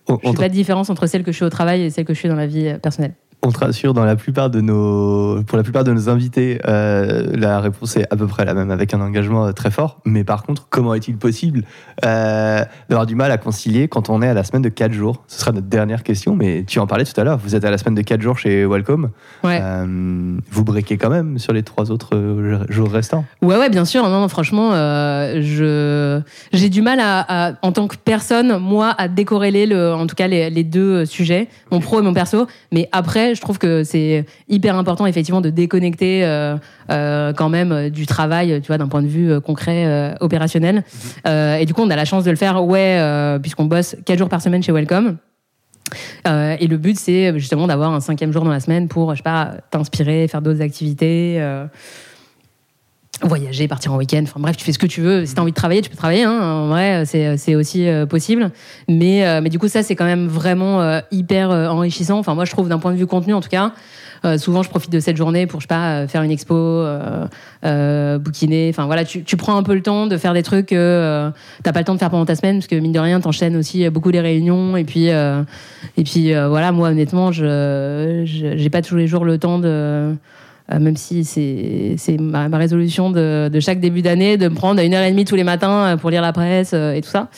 On, je fais pas de différence entre celle que je suis au travail et celle que je suis dans la vie personnelle. On te rassure, dans la plupart de nos, pour la plupart de nos invités, euh, la réponse est à peu près la même, avec un engagement euh, très fort. Mais par contre, comment est-il possible euh, d'avoir du mal à concilier quand on est à la semaine de 4 jours? Ce sera notre dernière question, mais tu en parlais tout à l'heure. Vous êtes à la semaine de 4 jours chez Welcome. Ouais. Euh, vous breakez quand même sur les trois autres jours restants. Ouais, ouais, bien sûr. Non, non, franchement, je j'ai du mal à, à- en tant que personne, moi, à décorréler le, en tout cas les, les deux sujets, mon pro et mon perso. Mais après, je trouve que c'est hyper important, effectivement, de déconnecter euh, euh, quand même euh, du travail, tu vois, d'un point de vue concret, euh, opérationnel. Euh, et du coup, on a la chance de le faire, ouais, puisqu'on bosse quatre jours par semaine chez Welcome. Euh, et le but, c'est justement d'avoir un cinquième jour dans la semaine pour, je sais pas, t'inspirer, faire d'autres activités. euh, voyager, partir en week-end, enfin bref, tu fais ce que tu veux. Si tu as envie de travailler, tu peux travailler. Hein. En vrai, c'est c'est aussi euh, possible. Mais, euh, mais du coup, ça, c'est quand même vraiment euh, hyper euh, enrichissant. Enfin, moi, je trouve d'un point de vue contenu, en tout cas. Euh, souvent, je profite de cette journée pour, je sais pas, euh, faire une expo, euh, euh, bouquiner. Enfin, voilà, tu, tu prends un peu le temps de faire des trucs que euh, t'as pas le temps de faire pendant ta semaine, parce que mine de rien, t'enchaînes aussi beaucoup les réunions. Et puis, euh, et puis euh, voilà, moi, honnêtement, je- j'ai pas tous les jours le temps de. Euh, même si c'est ma, résolution de, chaque début d'année de me prendre une heure et demie tous les matins euh, pour lire la presse euh, et tout ça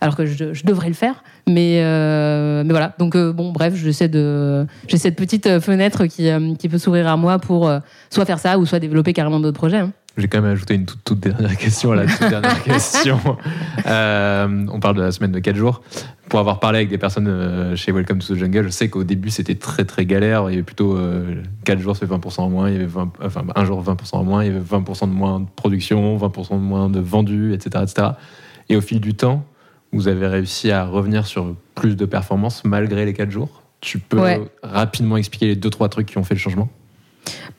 alors que je, devrais le faire mais euh, mais voilà donc bon bref j'essaie de j'ai cette petite fenêtre qui peut s'ouvrir à moi pour soit faire ça ou soit développer carrément d'autres projets hein. J'ai quand même ajouté une toute, toute dernière question à la toute dernière [laughs] question. Euh, on parle de la semaine de 4 jours. Pour avoir parlé avec des personnes euh, chez Welcome to the Jungle, je sais qu'au début c'était très très galère. Il y avait plutôt 4 jours c'est 20% en moins, il y avait 20 enfin un jour 20% en moins, il y avait 20% de moins de production, 20% de moins de vendus, etc., etc. Et au fil du temps, vous avez réussi à revenir sur plus de performances malgré les 4 jours. Tu peux Ouais. rapidement expliquer les deux trois trucs qui ont fait le changement?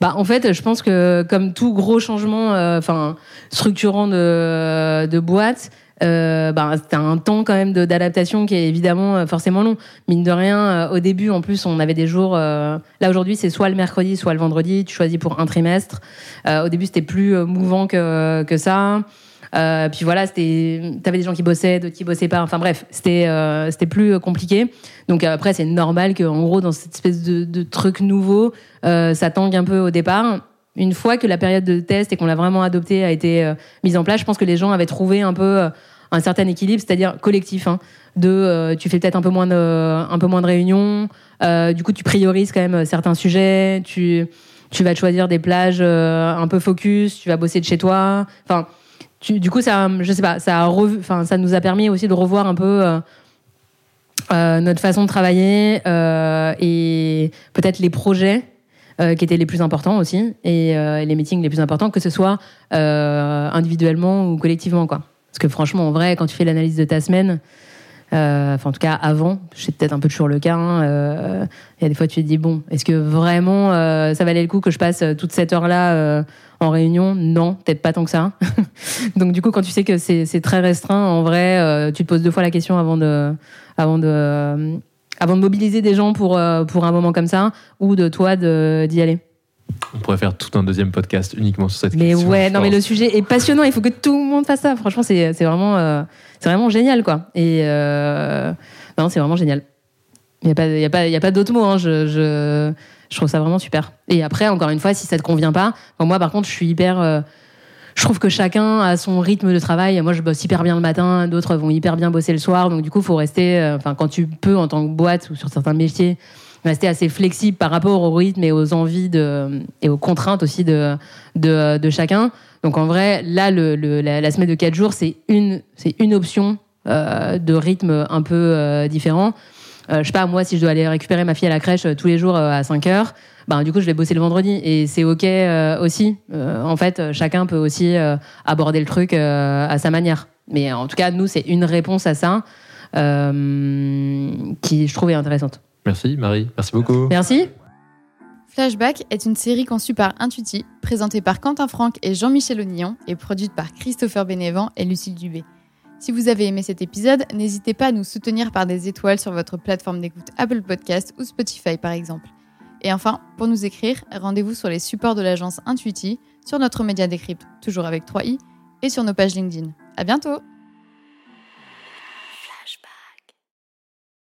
Bah, en fait, je pense que comme tout gros changement, euh, enfin structurant de, de boîte, euh, bah, c'était un temps quand même d'adaptation qui est évidemment euh, forcément long. Mine de rien, euh, au début, en plus, on avait des jours. là aujourd'hui, c'est soit le mercredi, soit le vendredi. Tu choisis pour un trimestre. Au début, c'était plus mouvant que, que ça. Euh, puis voilà, c'était, t'avais des gens qui bossaient, d'autres qui bossaient pas. Enfin bref, c'était, euh, c'était plus euh, compliqué. Donc euh, après, c'est normal qu'en gros, dans cette espèce de, de truc nouveau, ça tangue un peu au départ. Une fois que la période de test et qu'on l'a vraiment adoptée a été mise en place, je pense que les gens avaient trouvé un peu un certain équilibre, c'est-à-dire collectif. Hein, de, euh, tu fais peut-être un peu moins de, un peu moins de réunions. euh, du coup, tu priorises quand même certains sujets. Tu, tu vas choisir des plages euh, un peu focus. Tu vas bosser de chez toi. Enfin, du coup, ça, je sais pas, ça nous a permis aussi de revoir un peu. euh, euh, notre façon de travailler euh, et peut-être les projets qui étaient les plus importants aussi et les meetings les plus importants, que ce soit individuellement ou collectivement. Quoi. Parce que franchement, en vrai, quand tu fais l'analyse de ta semaine, euh, enfin en tout cas avant, c'est peut-être un peu toujours le cas, hein, euh, il y a des fois tu te dis, bon, est-ce que vraiment euh, ça valait le coup que je passe euh, toute cette heure-là en réunion? Non, peut-être pas tant que ça. [laughs] Donc du coup, quand tu sais que c'est très restreint, en vrai, tu te poses deux fois la question avant de, avant de, avant de mobiliser des gens pour, pour un moment comme ça, ou de toi d'y aller. On pourrait faire tout un deuxième podcast uniquement sur cette Mais question. ouais, je non, mais le sujet est passionnant. Il faut que tout le monde fasse ça. Franchement, c'est c'est vraiment, c'est vraiment génial, quoi. Et euh, c'est vraiment génial. Il n'y a pas, y a pas, y a pas d'autre mot. Hein. Je, je, je trouve ça vraiment super. Et après, encore une fois, si ça te convient pas, moi, par contre, je suis hyper. euh, je trouve que chacun a son rythme de travail. Moi, je bosse hyper bien le matin, d'autres vont hyper bien bosser le soir. Donc, du coup, faut rester. euh, Enfin, quand tu peux, en tant que boîte ou sur certains métiers, rester assez flexible par rapport au rythme et aux envies de, et aux contraintes aussi de, de, de chacun. Donc en vrai, là, le, le- la, semaine de 4 jours, c'est une, c'est une option euh, de rythme un peu euh, différent. Euh, je sais pas, moi, si je dois aller récupérer ma fille à la crèche euh, tous les jours euh, à 5 heures, ben, du coup, je vais bosser le vendredi. Et c'est OK euh, aussi. En fait, chacun peut aussi aborder le truc à sa manière. Mais en tout cas, nous, c'est une réponse à ça qui, je trouve, intéressante. Merci Marie, merci beaucoup. Merci. Flashback est une série conçue par Intuiti, présentée par Quentin Franck et Jean-Michel Onillon et produite par Christopher Bénévent et Lucille Dubé. Si vous avez aimé cet épisode, n'hésitez pas à nous soutenir par des étoiles sur votre plateforme d'écoute Apple Podcast ou Spotify par exemple. Et enfin, pour nous écrire, rendez-vous sur les supports de l'agence Intuiti, sur notre média Décrypte, toujours avec 3i, et sur nos pages LinkedIn. À bientôt!